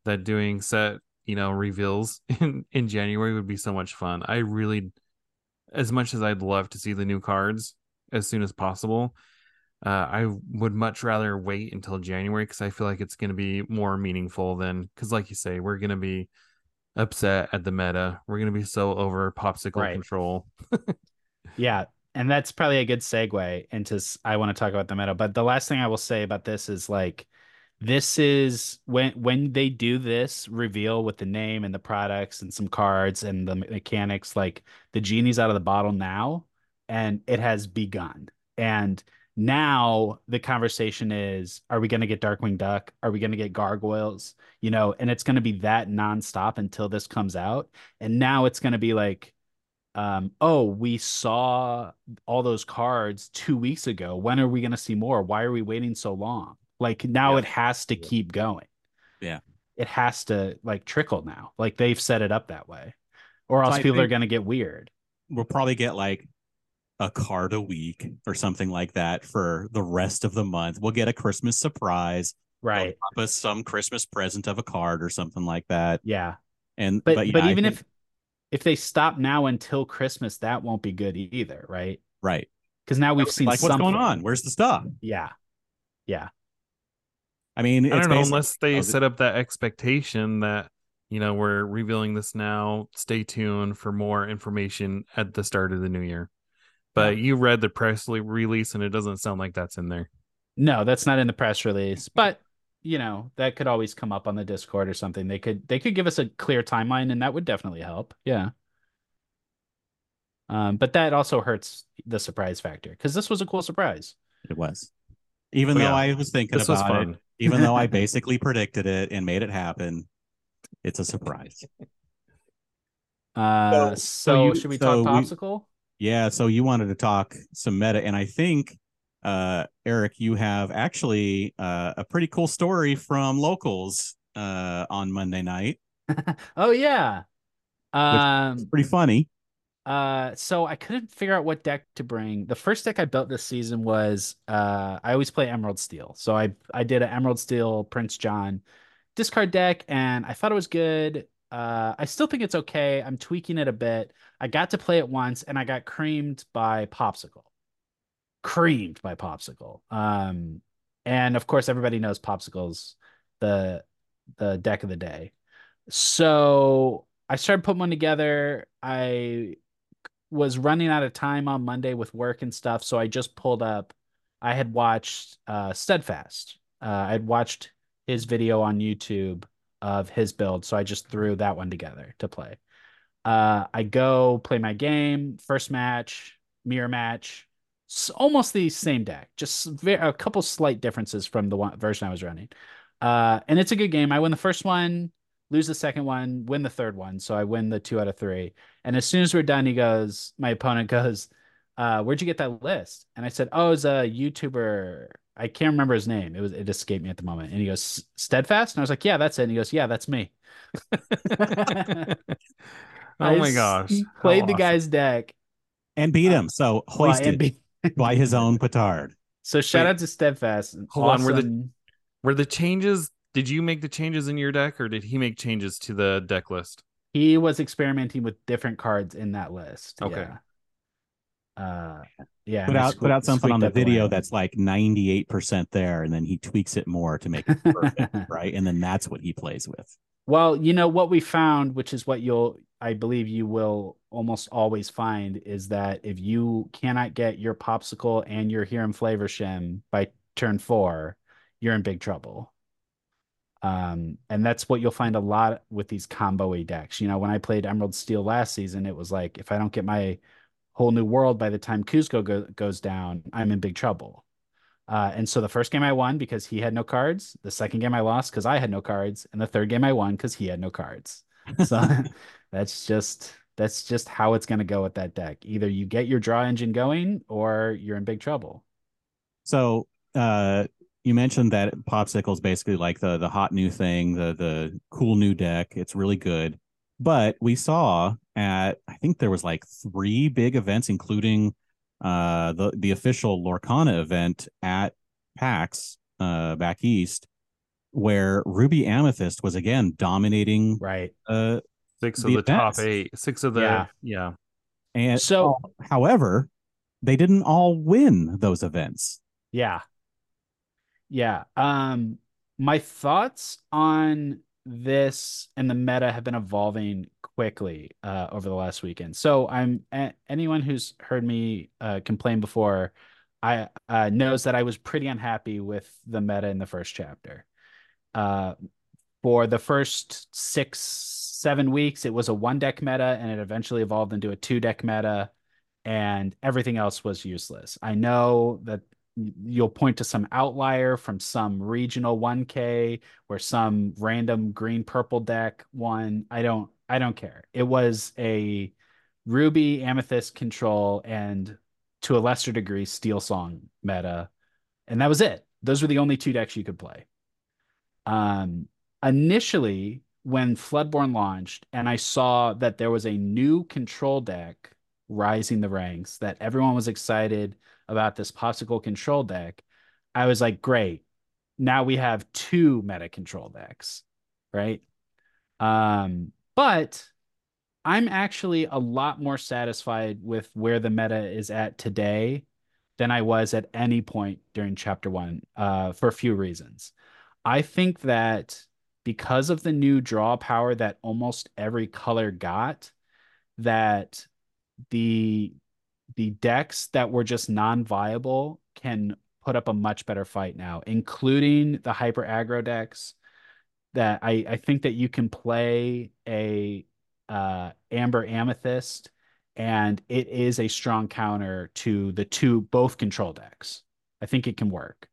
That doing set, you know, reveals in in January would be so much fun. I really, as much as I'd love to see the new cards as soon as possible. Uh, I would much rather wait until January because I feel like it's going to be more meaningful than because, like you say, we're going to be upset at the meta. We're going to be so over popsicle Right. control. Yeah, and that's probably a good segue into I want to talk about the meta. But the last thing I will say about this is like this is when when they do this reveal with the name and the products and some cards and the mechanics, like the genie's out of the bottle now, and it has begun. And now the conversation is are we going to get darkwing duck are we going to get gargoyles you know and it's going to be that nonstop until this comes out and now it's going to be like um, oh, we saw all those cards two weeks ago. When are we going to see more? Why are we waiting so long? Like now Yeah. it has to Yeah. keep going. Yeah. It has to like trickle now. Like they've set it up that way. Or else I people are going to get weird. We'll probably get like a card a week or something like that for the rest of the month. We'll get a Christmas surprise. Right. drop us some Christmas present of a card or something like that. Yeah. And But but, but, yeah, I even think- if if they stop now until Christmas, that won't be good either, right? right, Because now we've seen like what's going on? Where's the stuff? Yeah. Yeah. I mean, I don't know unless they Oh, set up that expectation that you know we're revealing this now. Stay tuned for more information at the start of the new year. But you read the press release, and it doesn't sound like that's in there. No, that's not in the press release, but you know, that could always come up on the Discord or something. They could they could give us a clear timeline and that would definitely help. Yeah. Um, but that also hurts the surprise factor because this was a cool surprise. It was. Even Oh, though yeah. I was thinking This was about it, even though I basically predicted it and made it happen, it's a surprise. Uh, so, so you- should we so talk we- popsicle? Yeah, so you wanted to talk some meta, and I think uh Eric, you have actually uh, a pretty cool story from locals uh on Monday night. oh yeah. Um, Pretty funny. Uh, so I couldn't figure out what deck to bring. The first deck I built this season was uh, I always play Emerald Steel, so I I did an Emerald Steel Prince John discard deck, and I thought it was good. Uh, I still think it's okay. I'm tweaking it a bit. I got to play it once, and I got creamed by Popsicle. Creamed by Popsicle. Um, and of course, everybody knows Popsicle's the the deck of the day. So I started putting one together. I was running out of time on Monday with work and stuff, so I just pulled up. I had watched uh, Steadfast. Uh, I'd watched his video on YouTube of his build, so I just threw that one together to play. Uh, I go play my game, first match, mirror match, almost the same deck, just a couple slight differences from the one version I was running. Uh, and it's a good game. I win the first one, lose the second one, win the third one, so I win the two out of three. And as soon as we're done, he goes, my opponent goes, uh, where'd you get that list? And I said, oh, it's a YouTuber. I can't remember his name. It was it escaped me at the moment. And he goes, Steadfast? And I was like, yeah, that's it. And he goes, yeah, that's me. Oh my gosh. How Played the guy's deck. And beat Uh, him. So Well, and hoisted be- by his own petard. So shout Wait. out to Steadfast. Hold on, were the- Awesome. Were the changes? Did you make the changes in your deck, or did he make changes to the deck list? He was experimenting with different cards in that list. Okay. Yeah. Uh, yeah. Put out put out something on the video that's like 98% there, and then he tweaks it more to make it perfect, right? And then that's what he plays with. Well, you know what we found, which is what you'll, I believe you will almost always find, is that if you cannot get your popsicle and your Hiram Flaversham by turn four, you're in big trouble. Um, and that's what you'll find a lot with these combo decks. You know, when I played Emerald Steel last season, it was like if I don't get my whole new world by the time Kuzco go- goes down, I'm in big trouble. Uh, and so the first game I won because he had no cards. The second game I lost because I had no cards, and the third game I won because he had no cards. So that's just that's just how it's going to go with that deck. Either you get your draw engine going, or you're in big trouble. So uh you mentioned that popsicle is basically like the the hot new thing, the the cool new deck. It's really good. But we saw at I think there was like three big events, including uh the the official Lorcana event at PAX uh back east, where Ruby Amethyst was again dominating Right. uh Six The of the top eight, six of the Yeah. yeah. and So however, they didn't all win those events. Yeah. Yeah. Um my thoughts on this and the meta have been evolving quickly uh over the last weekend. So I'm a- anyone who's heard me uh complain before I uh knows that I was pretty unhappy with the meta in the first chapter. Uh for the first 6 7 weeks it was a one deck meta and it eventually evolved into a two deck meta and everything else was useless. I know that you'll point to some outlier from some regional 1K or some random green purple deck one. I don't I don't care. It was a Ruby, Amethyst, Control, and to a lesser degree, Steel Song meta, and that was it. Those were the only two decks you could play. Um, initially, when Floodborn launched, and I saw that there was a new control deck rising the ranks, that everyone was excited about this Popsicle control deck, I was like, great. Now we have two meta control decks, right? Um, but I'm actually a lot more satisfied with where the meta is at today than I was at any point during chapter one uh, for a few reasons. I think that because of the new draw power that almost every color got, that the the decks that were just non-viable can put up a much better fight now, including the hyper aggro decks. That I I think that you can play a uh, Amber Amethyst, and it is a strong counter to the two both control decks. I think it can work.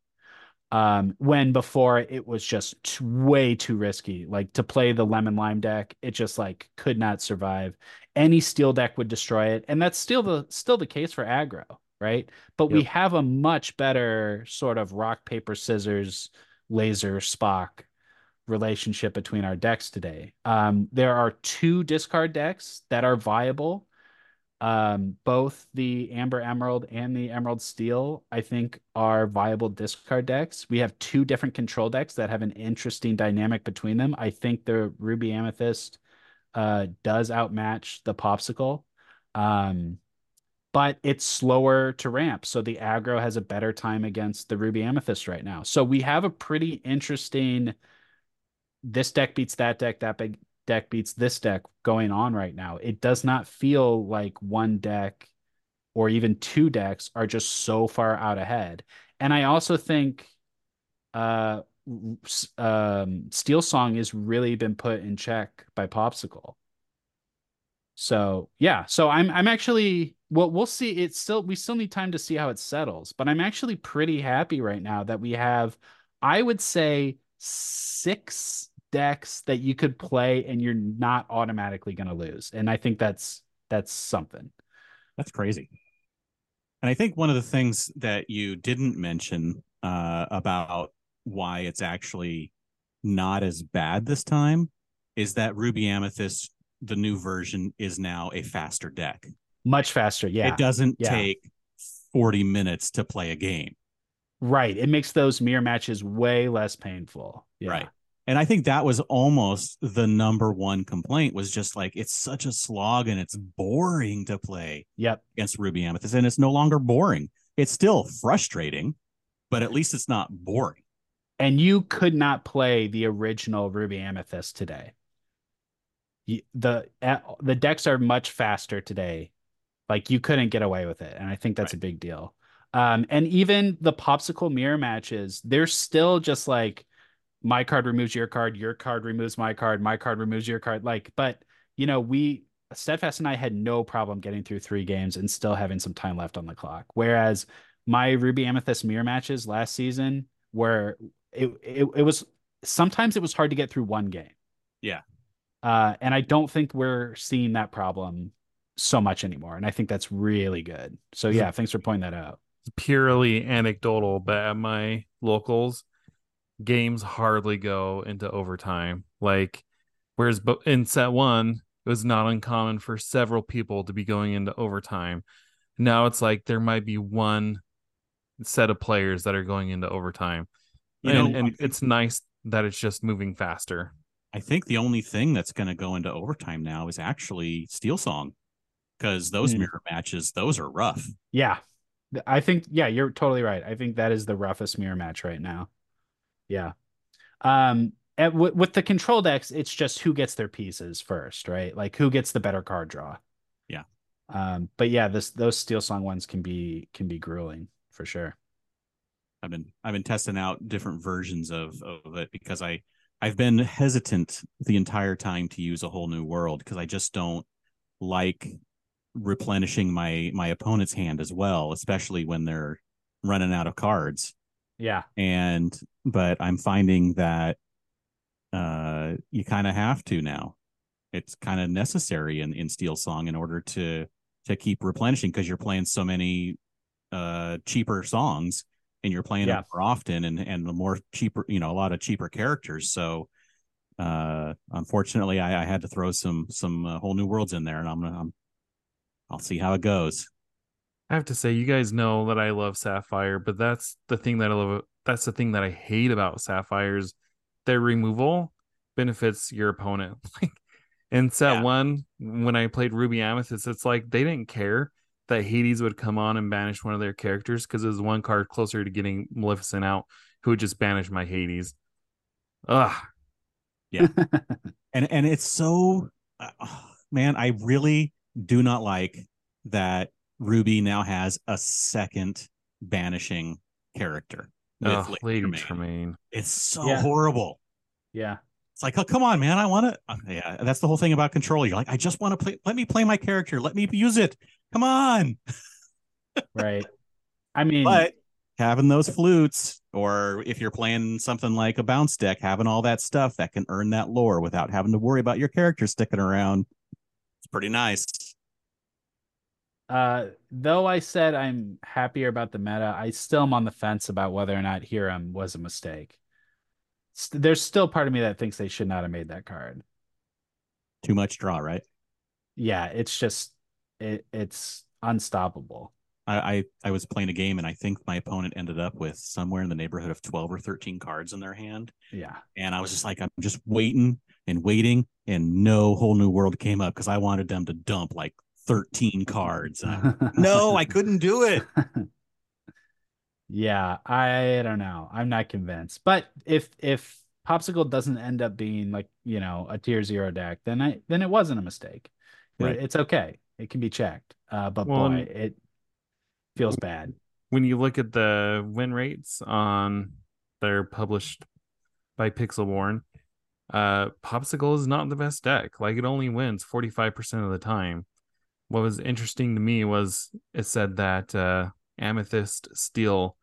Um, when before it was just t- way too risky, like to play the lemon lime deck, it just like could not survive. Any steel deck would destroy it, and that's still the still the case for aggro, right? But yep. we have a much better sort of rock paper scissors laser Spock relationship between our decks today. Um, there are two discard decks that are viable um, both the Amber Emerald and the Emerald Steel, I think, are viable discard decks. We have two different control decks that have an interesting dynamic between them. I think the Ruby Amethyst uh, does outmatch the Popsicle, um, but it's slower to ramp. So the aggro has a better time against the Ruby Amethyst right now. So we have a pretty interesting. This deck beats that deck. That big deck beats this deck going on right now. It does not feel like one deck or even two decks are just so far out ahead. And I also think uh um Steel Song has really been put in check by Popsicle. So yeah, so I'm I'm actually well we'll see. It's still we still need time to see how it settles, but I'm actually pretty happy right now that we have I would say six decks that you could play and you're not automatically going to lose. And I think that's that's something. That's crazy. And I think one of the things that you didn't mention uh, about why it's actually not as bad this time is that Ruby Amethyst, the new version, is now a faster deck. Much faster, yeah. It doesn't yeah. take 40 minutes to play a game. Right. It makes those mirror matches way less painful. Yeah. Right and i think that was almost the number one complaint was just like it's such a slog and it's boring to play yep. against ruby amethyst and it's no longer boring. It's still frustrating but at least it's not boring. And you could not play the original ruby amethyst today. The the decks are much faster today. Like you couldn't get away with it and i think that's right. a big deal. Um and even the popsicle mirror matches they're still just like my card removes your card, your card removes my card, my card removes your card. Like, but you know, we Steadfast and I had no problem getting through three games and still having some time left on the clock. Whereas my Ruby Amethyst mirror matches last season, where it, it, it was sometimes it was hard to get through one game. Yeah. Uh, and I don't think we're seeing that problem so much anymore. And I think that's really good. So yeah, thanks for pointing that out. Purely anecdotal, but at my locals, games hardly go into overtime. Like, whereas in set one, it was not uncommon for several people to be going into overtime. Now it's like there might be one set of players that are going into overtime. You and, know, and it's nice that it's just moving faster. I think the only thing that's going to go into overtime now is actually Steel Song because those mm. mirror matches, those are rough. Yeah. I think, yeah, you're totally right. I think that is the roughest mirror match right now. Yeah. Um, and w- with the control decks, it's just who gets their pieces first, right? Like who gets the better card draw. Yeah. Um, but yeah, this those Steel Song ones can be can be grueling for sure. I've been I've been testing out different versions of of it because I I've been hesitant the entire time to use a whole new world because I just don't like replenishing my my opponent's hand as well, especially when they're running out of cards. Yeah. And but I'm finding that uh you kind of have to now. it's kind of necessary in in Steel Song in order to to keep replenishing because you're playing so many uh cheaper songs and you're playing Yeah. them more often and and the more cheaper you know a lot of cheaper characters so uh unfortunately i, I had to throw some some uh, whole new worlds in there and i'm gonna I'm, i'll see how it goes I have to say, you guys know that I love Sapphire, but that's the thing that I love. That's the thing that I hate about Sapphires. Their removal benefits your opponent. Like in set Yeah. one, when I played Ruby Amethyst, it's like they didn't care that Hades would come on and banish one of their characters because it was one card closer to getting Maleficent out, who would just banish my Hades. Ugh. Yeah. and and it's so uh, man i really do not like that ruby now has a second banishing character with Ugh, Lady Lady Tremaine. Tremaine. it's so Yeah. horrible Yeah. it's like oh come on man i want to oh, yeah that's the whole thing about control you're like i just want to play let me play my character let me use it come on Right. I mean, but having those flutes or if you're playing something like a bounce deck having all that stuff that can earn that lore without having to worry about your character sticking around it's pretty nice uh, though I said I'm happier about the meta, I still am on the fence about whether or not Hiram was a mistake. St- There's still part of me that thinks they should not have made that card. too much draw right Yeah, it's just it, it's unstoppable. I, I i was playing a game and i think my opponent ended up with somewhere in the neighborhood of 12 or 13 cards in their hand Yeah. and i was just like i'm just waiting and waiting and no whole new world came up because i wanted them to dump like 13 cards no i couldn't do it Yeah, I don't know. I'm not convinced. But if if Popsicle doesn't end up being like, you know, a tier zero deck, then I then it wasn't a mistake. It- Right. it's okay. It can be checked. Uh, but Well, boy, it feels bad. when you look at the win rates on they're published by Pixelborn, uh Popsicle is not the best deck. Like it only wins 45% of the time. What was interesting to me was it said that uh Amethyst Steel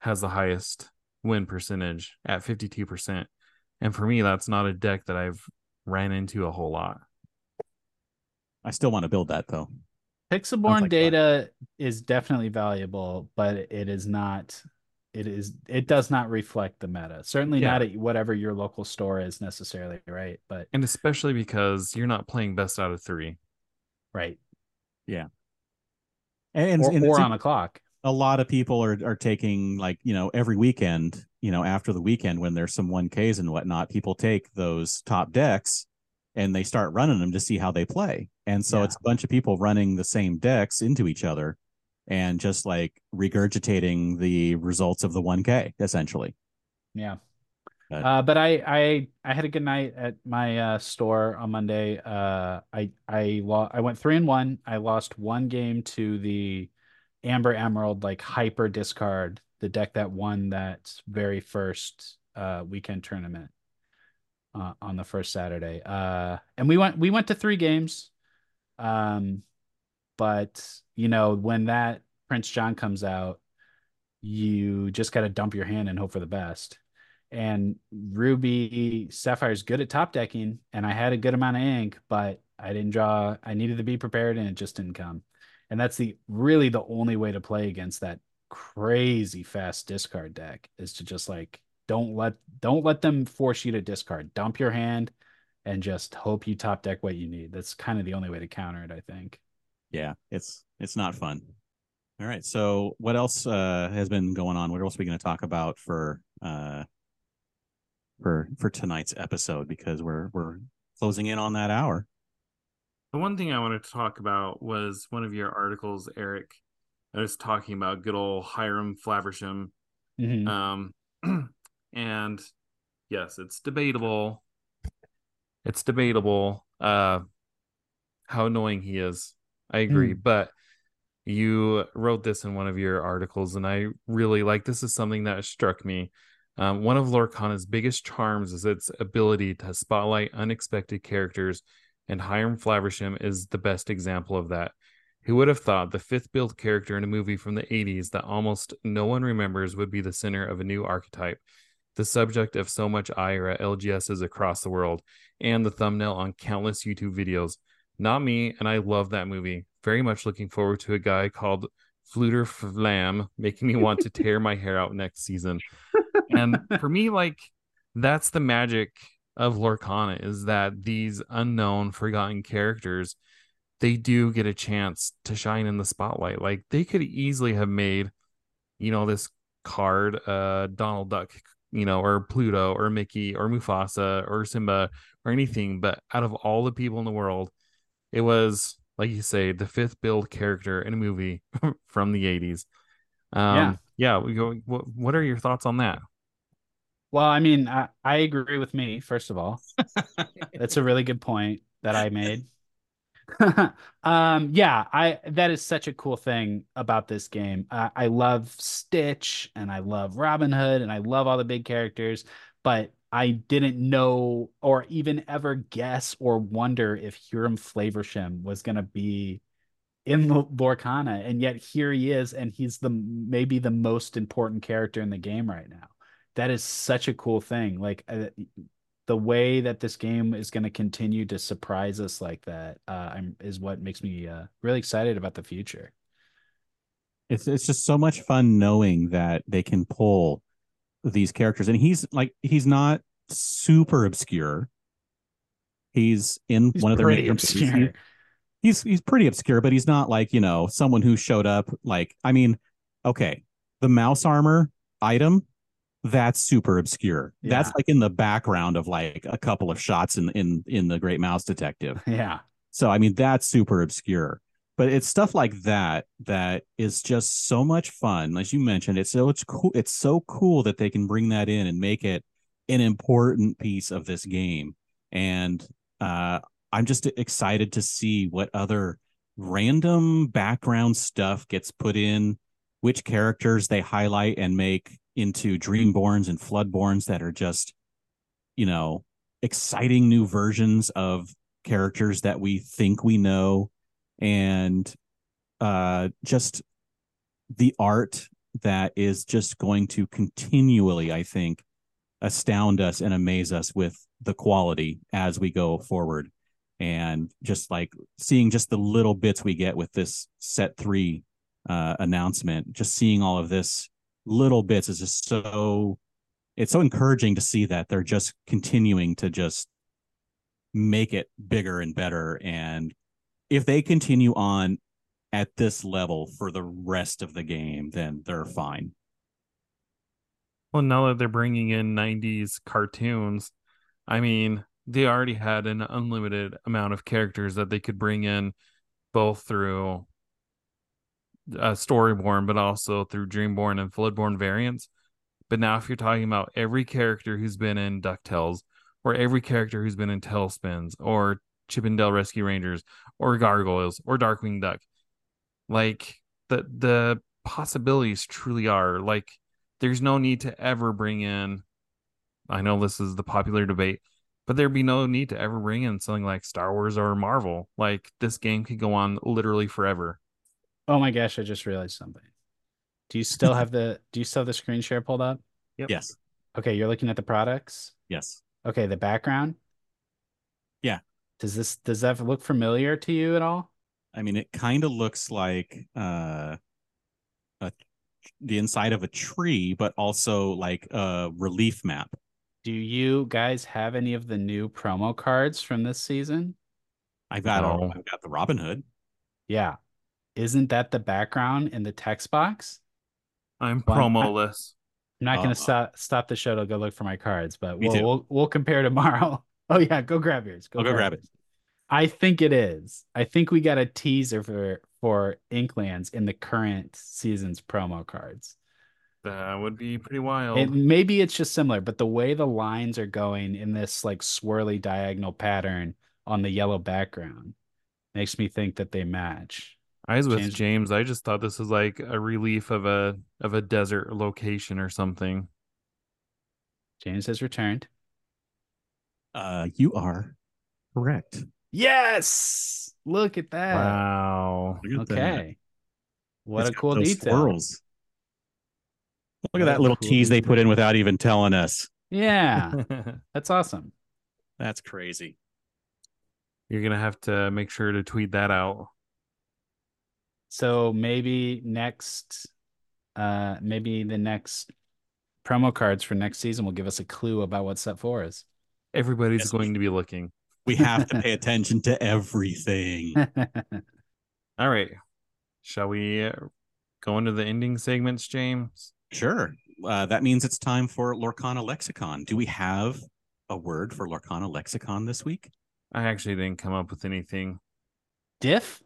has the highest win percentage at 52%. And for me that's not a deck that I've ran into a whole lot. i still want to build that though Pixelborn like data is definitely valuable, but it is not it is it does not reflect the meta. Certainly Yeah. not at whatever your local store is necessarily, right? But And especially because you're not playing best out of 3. right. And, Or, and or it's- on the clock. a lot of people are are taking like you know every weekend you know after the weekend when there's some 1ks and whatnot people take those top decks and they start running them to see how they play and so Yeah. it's a bunch of people running the same decks into each other and just like regurgitating the results of the 1k essentially Yeah. Uh, but I, I I had a good night at my uh, store on Monday. Uh, I I lo- I went three and one. I lost one game to the Amber Emerald like hyper discard, the deck that won that very first uh, weekend tournament uh, on the first Saturday. Uh, and we went we went to three games. Um, but you know when that Prince John comes out, you just got to dump your hand and hope for the best and Ruby Sapphire is good at top decking, and I had a good amount of ink, but I didn't draw. I needed to be prepared, and it just didn't come. And that's the really the only way to play against that crazy fast discard deck is to just like don't let don't let them force you to discard. Dump your hand, and just hope you top deck what you need. That's kind of the only way to counter it, I think. yeah it's it's not fun all right so what else uh has been going on what else are we going to talk about for uh for for tonight's episode because we're we're closing in on that hour The one thing I wanted to talk about was one of your articles, Eric. I was talking about good old Hiram Flaversham. Mhm. Um, and yes, it's debatable. It's debatable uh, how annoying he is. I agree, but you wrote this in one of your articles, and I really like this. Is something that struck me. Um, one of Lorcana's biggest charms is its ability to spotlight unexpected characters, and Hiram Flaversham is the best example of that. Who would have thought the fifth billed character in a movie from the 80s that almost no one remembers would be the center of a new archetype? the subject of so much ire at LGSs across the world, and the thumbnail on countless YouTube videos. Not me, and I love that movie. Very much looking forward to a guy called Fluter Flam making me want to tear my hair out next season. And for me, like that's the magic of Lorcana is that these unknown, forgotten characters, they do get a chance to shine in the spotlight. Like they could easily have made, you know, this card, uh, Donald Duck, you know, or Pluto or Mickey or Mufasa or Simba or anything. But out of all the people in the world, it was like you say, the fifth billed character in a movie from the 80s. Um, yeah. Yeah. We go, what, what are your thoughts on that? Well, I mean, I, I agree with me, first of all. That's a really good point that I made. um, yeah, I that is such a cool thing about this game. Uh, I love Stitch and I love Robin Hood and I love all the big characters, but I didn't know or even ever guess or wonder if Hiram Flaversham was going to be in Lorcana, and yet here he is, and he's the maybe the most important character in the game right now that is such a cool thing. Like uh, the way that this game is going to continue to surprise us like that uh, is what makes me uh, really excited about the future. It's it's just so much fun knowing that they can pull these characters, and he's like he's not super obscure. He's in he's one of their major obscure. He's he's pretty obscure, but he's not like you know someone who showed up. Like I mean, okay, the mouse armor item that's super obscure. Yeah. That's like in the background of like a couple of shots in in in the Great Mouse Detective. Yeah. So I mean that's super obscure. But it's stuff like that that is just so much fun. As you mentioned, it's so it's cool. It's so cool that they can bring that in and make it an important piece of this game. And uh, I'm just excited to see what other random background stuff gets put in, which characters they highlight and make into Dreamborns and Floodborns that are just, you know, exciting new versions of characters that we think we know. And uh just the art that is just going to continually i think astound us and amaze us with the quality as we go forward and just like seeing just the little bits we get with this set 3 uh announcement just seeing all of this little bits is just so it's so encouraging to see that they're just continuing to just make it bigger and better. And if they continue on at this level for the rest of the game then they're fine. Well now that they're bringing in 90s cartoons i mean they already had an unlimited amount of characters that they could bring in both through uh, Storyborn, but also through Dreamborn and Floodborn variants. But now, if you're talking about every character who's been in DuckTales, or every character who's been in TaleSpins, or Chip 'n Dale Rescue Rangers, or Gargoyles, or Darkwing Duck, like the the possibilities truly are like there's no need to ever bring in. I know this is the popular debate, but there'd be no need to ever bring in something like Star Wars or Marvel. Like this game could go on literally forever. Oh my gosh, I just realized something. Do you still have the do you still have the screen share pulled up? Yep. Yes. Okay, you're looking at the products? Yes. Okay, the background? Yeah. Does this does that look familiar to you at all? I mean, it kind of looks like uh a, the inside of a tree, but also like a relief map. Do you guys have any of the new promo cards from this season? I've got no. I've got the Robin Hood. Yeah isn't that the background in the text box? I'm well, promoless. I'm not uh, gonna stop stop the show to go look for my cards, but we'll, we'll, we'll compare tomorrow. oh yeah, go grab yours. Go, I'll grab, go grab it. I think it is. I think we got a teaser for for Inklands in the current season's promo cards. That would be pretty wild. It, maybe it's just similar, but the way the lines are going in this like swirly diagonal pattern on the yellow background makes me think that they match. I was with James. James. I just thought this was like a relief of a of a desert location or something. James has returned. Uh, you are correct. Yes. Look at that. Wow. At okay. That. What it's a cool detail. Swirls. Look at that little Cool. tease they put in without even telling us. Yeah, that's awesome. That's crazy. You're gonna have to make sure to tweet that out. So maybe next, uh, maybe the next promo cards for next season will give us a clue about what set four is. Everybody's Yes. going to be looking. We have to pay attention to everything. All right. Shall we uh, go into the ending segments, James? Sure. Uh, that means it's time for Lorcana Lexicon. Do we have a word for Lorcana Lexicon this week? I actually didn't come up with anything. diff,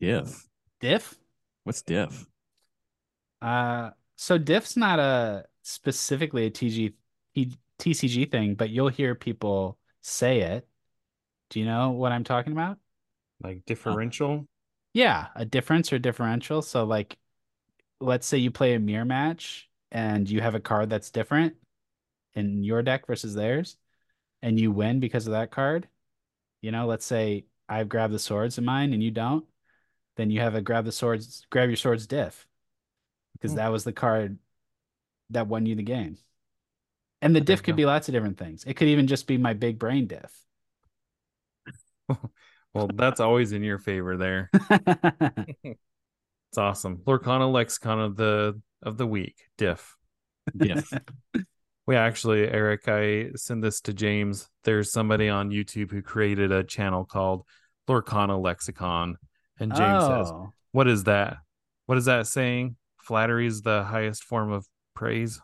Diff. diff. What's diff? Uh, so diff's not a specifically a TG TCG thing, but you'll hear people say it. Do you know what I'm talking about? Like differential? Yeah, a difference or differential. So like let's say you play a mirror match and you have a card that's different in your deck versus theirs and you win because of that card. You know, let's say I've grabbed the swords in mine and you don't, then you have a grab the swords, grab your swords diff. Because Hmm. that was the card that won you the game. And the diff could go. be lots of different things. It could even just be my big brain diff. Well, that's always in your favor there. It's awesome. Lorcana lexicon of the of the week. Diff. Diff. We actually, Eric, I send this to James. There's somebody on YouTube who created a channel called Lorcana Lexicon. And James says, oh, What is that? What is that saying? Flattery is the highest form of praise.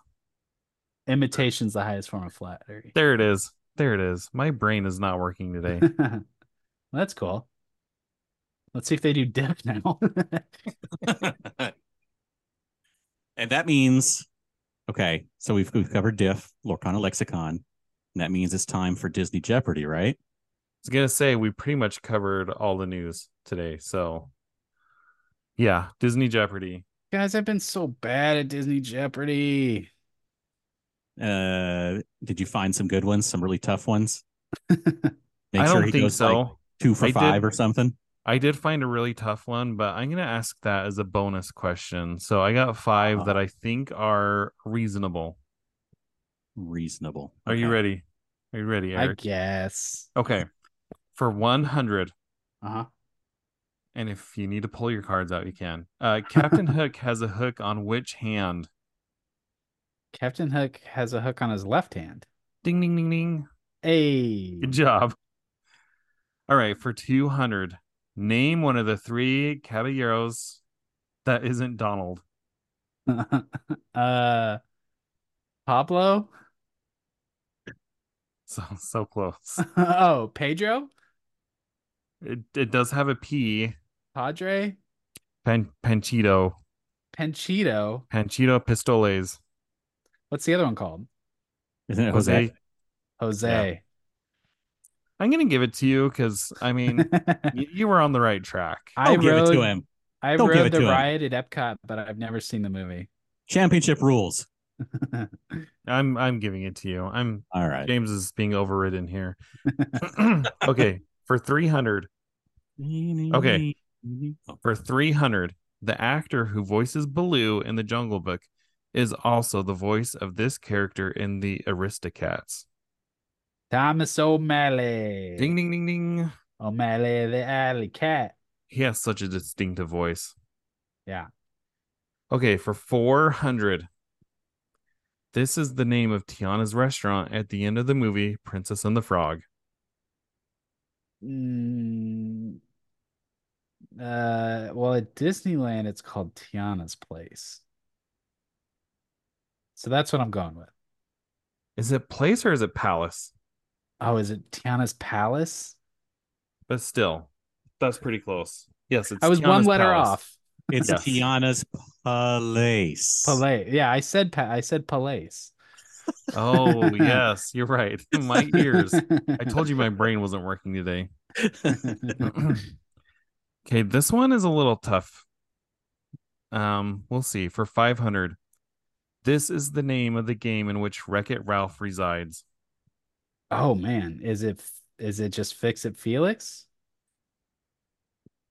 imitation's the highest form of flattery. There it is. There it is. My brain is not working today. That's cool. Let's see if they do diff now. and that means, okay, so we've, we've covered diff, Lorcana Lexicon. And that means it's time for Disney Jeopardy, right? I was gonna say we pretty much covered all the news today. So yeah, Disney Jeopardy. Guys, I've been so bad at Disney Jeopardy. Uh, did you find some good ones, some really tough ones? Make I don't he think goes, so. like, two for I did- five or something. I did find a really tough one, but I'm gonna ask that as a bonus question. So I got five that Uh-huh. I think are reasonable. Reasonable. Are you ready? Are you ready, I Eric? guess. Okay. For 100, Uh-huh. and if you need to pull your cards out, you can. Uh, Captain Hook has a hook on which hand? Captain Hook has a hook on his left hand. Ding, ding, ding, ding. Hey. Good job. All right, for 200, name one of the three caballeros that isn't Donald. uh Pablo? So so close. oh, Pedro? It it does have a P. Padre? Pan, Panchito. Panchito? Panchito Pistoles. What's the other one called? Isn't it Jose. Jose? Jose. I'm gonna give it to you because I mean you, you were on the right track. I Don't give it rode, to him. I Don't rode the to him. ride at Epcot, but I've never seen the movie. Championship rules. I'm I'm giving it to you. I'm All right. James is being overridden here. okay, for 300. Okay. For 300, the actor who voices Baloo in the Jungle Book is also the voice of this character in the Aristocats. Thomas O'Malley. Ding ding ding ding. O'Malley the alley cat. He has such a distinctive voice. Yeah. Okay, for 400. This is the name of Tiana's restaurant at the end of the movie Princess and the Frog. Mm, uh, well, at Disneyland, it's called Tiana's Place. So that's what I'm going with. Is it place or is it palace? Oh, is it Tiana's Palace? But still, that's pretty close. Yes, it's I was one letter Palace. off. It's Yes. Tiana's Palace. Palace. Yeah, I said pa- I said Palace. Oh, yes, you're right. My ears. I told you my brain wasn't working today. okay, this one is a little tough. Um, we'll see. For 500, this is the name of the game in which Wreck It Ralph resides. Oh man, is it is it just Fix It Felix?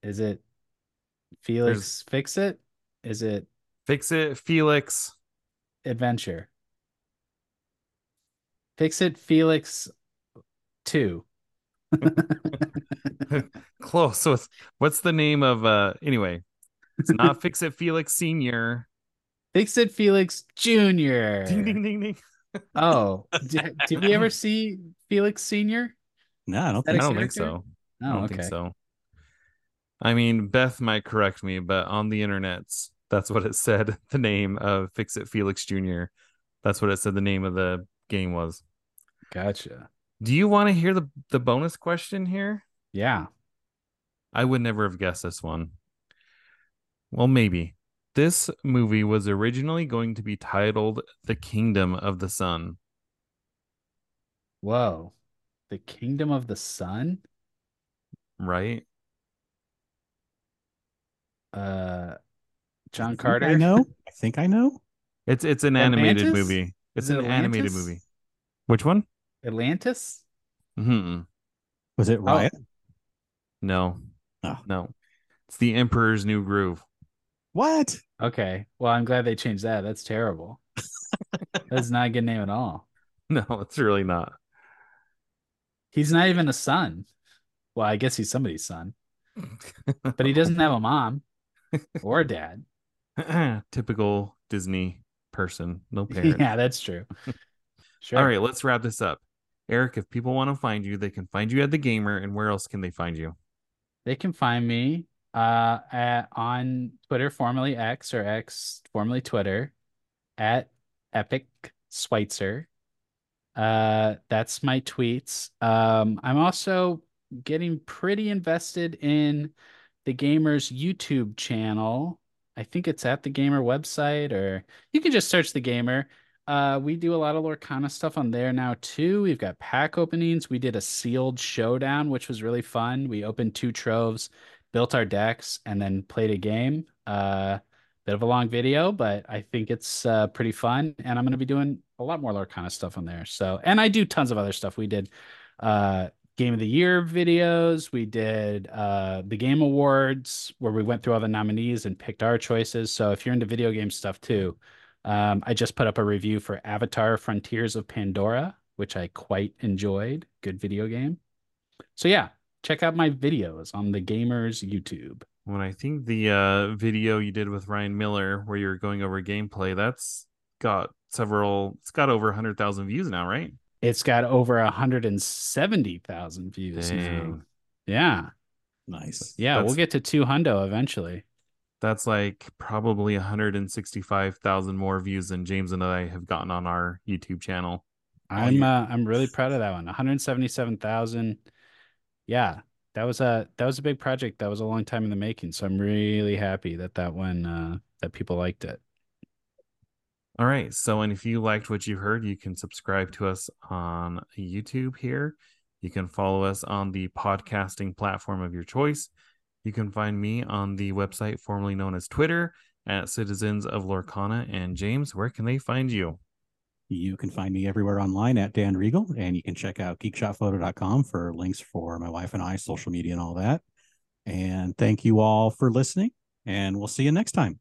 Is it Felix Fix It? Is it Fix it, Felix. adventure. Fix it Felix 2. Close. So it's, what's the name of uh anyway? It's not Fix It Felix Senior. Fix it Felix Jr. Ding ding ding ding. Oh, did, did we ever see Felix Senior? No, I don't That I think so. don't think character? so. I Oh, don't okay. think so. I mean, Beth might correct me, but on the internets, that's what it said. The name of Fix It Felix Jr. That's what it said. The name of the game was. Gotcha. Do you want to hear the the bonus question here? Yeah. I would never have guessed this one. Well, maybe. This movie was originally going to be titled The Kingdom of the Sun. Whoa. The Kingdom of the Sun? right? Uh John think Carter. I know. I think I know. It's it's an animated movie. It's Is it an animated movie. Which one? Atlantis? hmm Was it Riot? No. Oh. No. It's The Emperor's New Groove. What? Okay. Well, I'm glad they changed that. That's terrible. That's not a good name at all. No, it's really not. He's not even a son. Well, I guess he's somebody's son, but he doesn't have a mom or a dad. Typical Disney person. No parent. Yeah, that's true. Sure. All right, let's wrap this up. Eric, if people want to find you, they can find you at the gamer, and where else can they find you? They can find me uh at on Twitter, formerly X or X, formerly Twitter, at Epic Switzer. Uh, that's my tweets. Um, I'm also getting pretty invested in the Gamer's YouTube channel. I think it's at the Gamer website, or you can just search the Gamer. Uh, we do a lot of Lorcana stuff on there now too. We've got pack openings. We did a sealed showdown, which was really fun. We opened two troves, built our decks, and then played a game. Uh, bit of a long video, but I think it's uh, pretty fun. And I'm going to be doing a lot more Lorcana stuff on there. So, and I do tons of other stuff. We did uh, Game of the Year videos. We did uh, the Game Awards where we went through all the nominees and picked our choices. So, if you're into video game stuff too, um, I just put up a review for Avatar Frontiers of Pandora, which I quite enjoyed. Good video game. So, yeah, check out my videos on the Gamers YouTube. When I think the uh, video you did with Ryan Miller, where you're going over gameplay, that's got several. It's got over 100,000 views now, right? It's got over 170,000 views now. Dang. Yeah. Nice. Yeah, we'll get to 200 eventually. That's like probably 165,000 more views than James and I have gotten on our YouTube channel. I'm uh, I'm really proud of that one. 177,000. Yeah. That was a that was a big project. That was a long time in the making. So I'm really happy that that one uh that people liked it. All right. So, and if you liked what you heard, you can subscribe to us on YouTube here. You can follow us on the podcasting platform of your choice. You can find me on the website formerly known as Twitter at Citizens of Lorcana. And James, where can they find you? You can find me everywhere online at Dan Regal, and you can check out geekshotphoto.com for links for my wife and I, social media, and all that. And thank you all for listening, and we'll see you next time.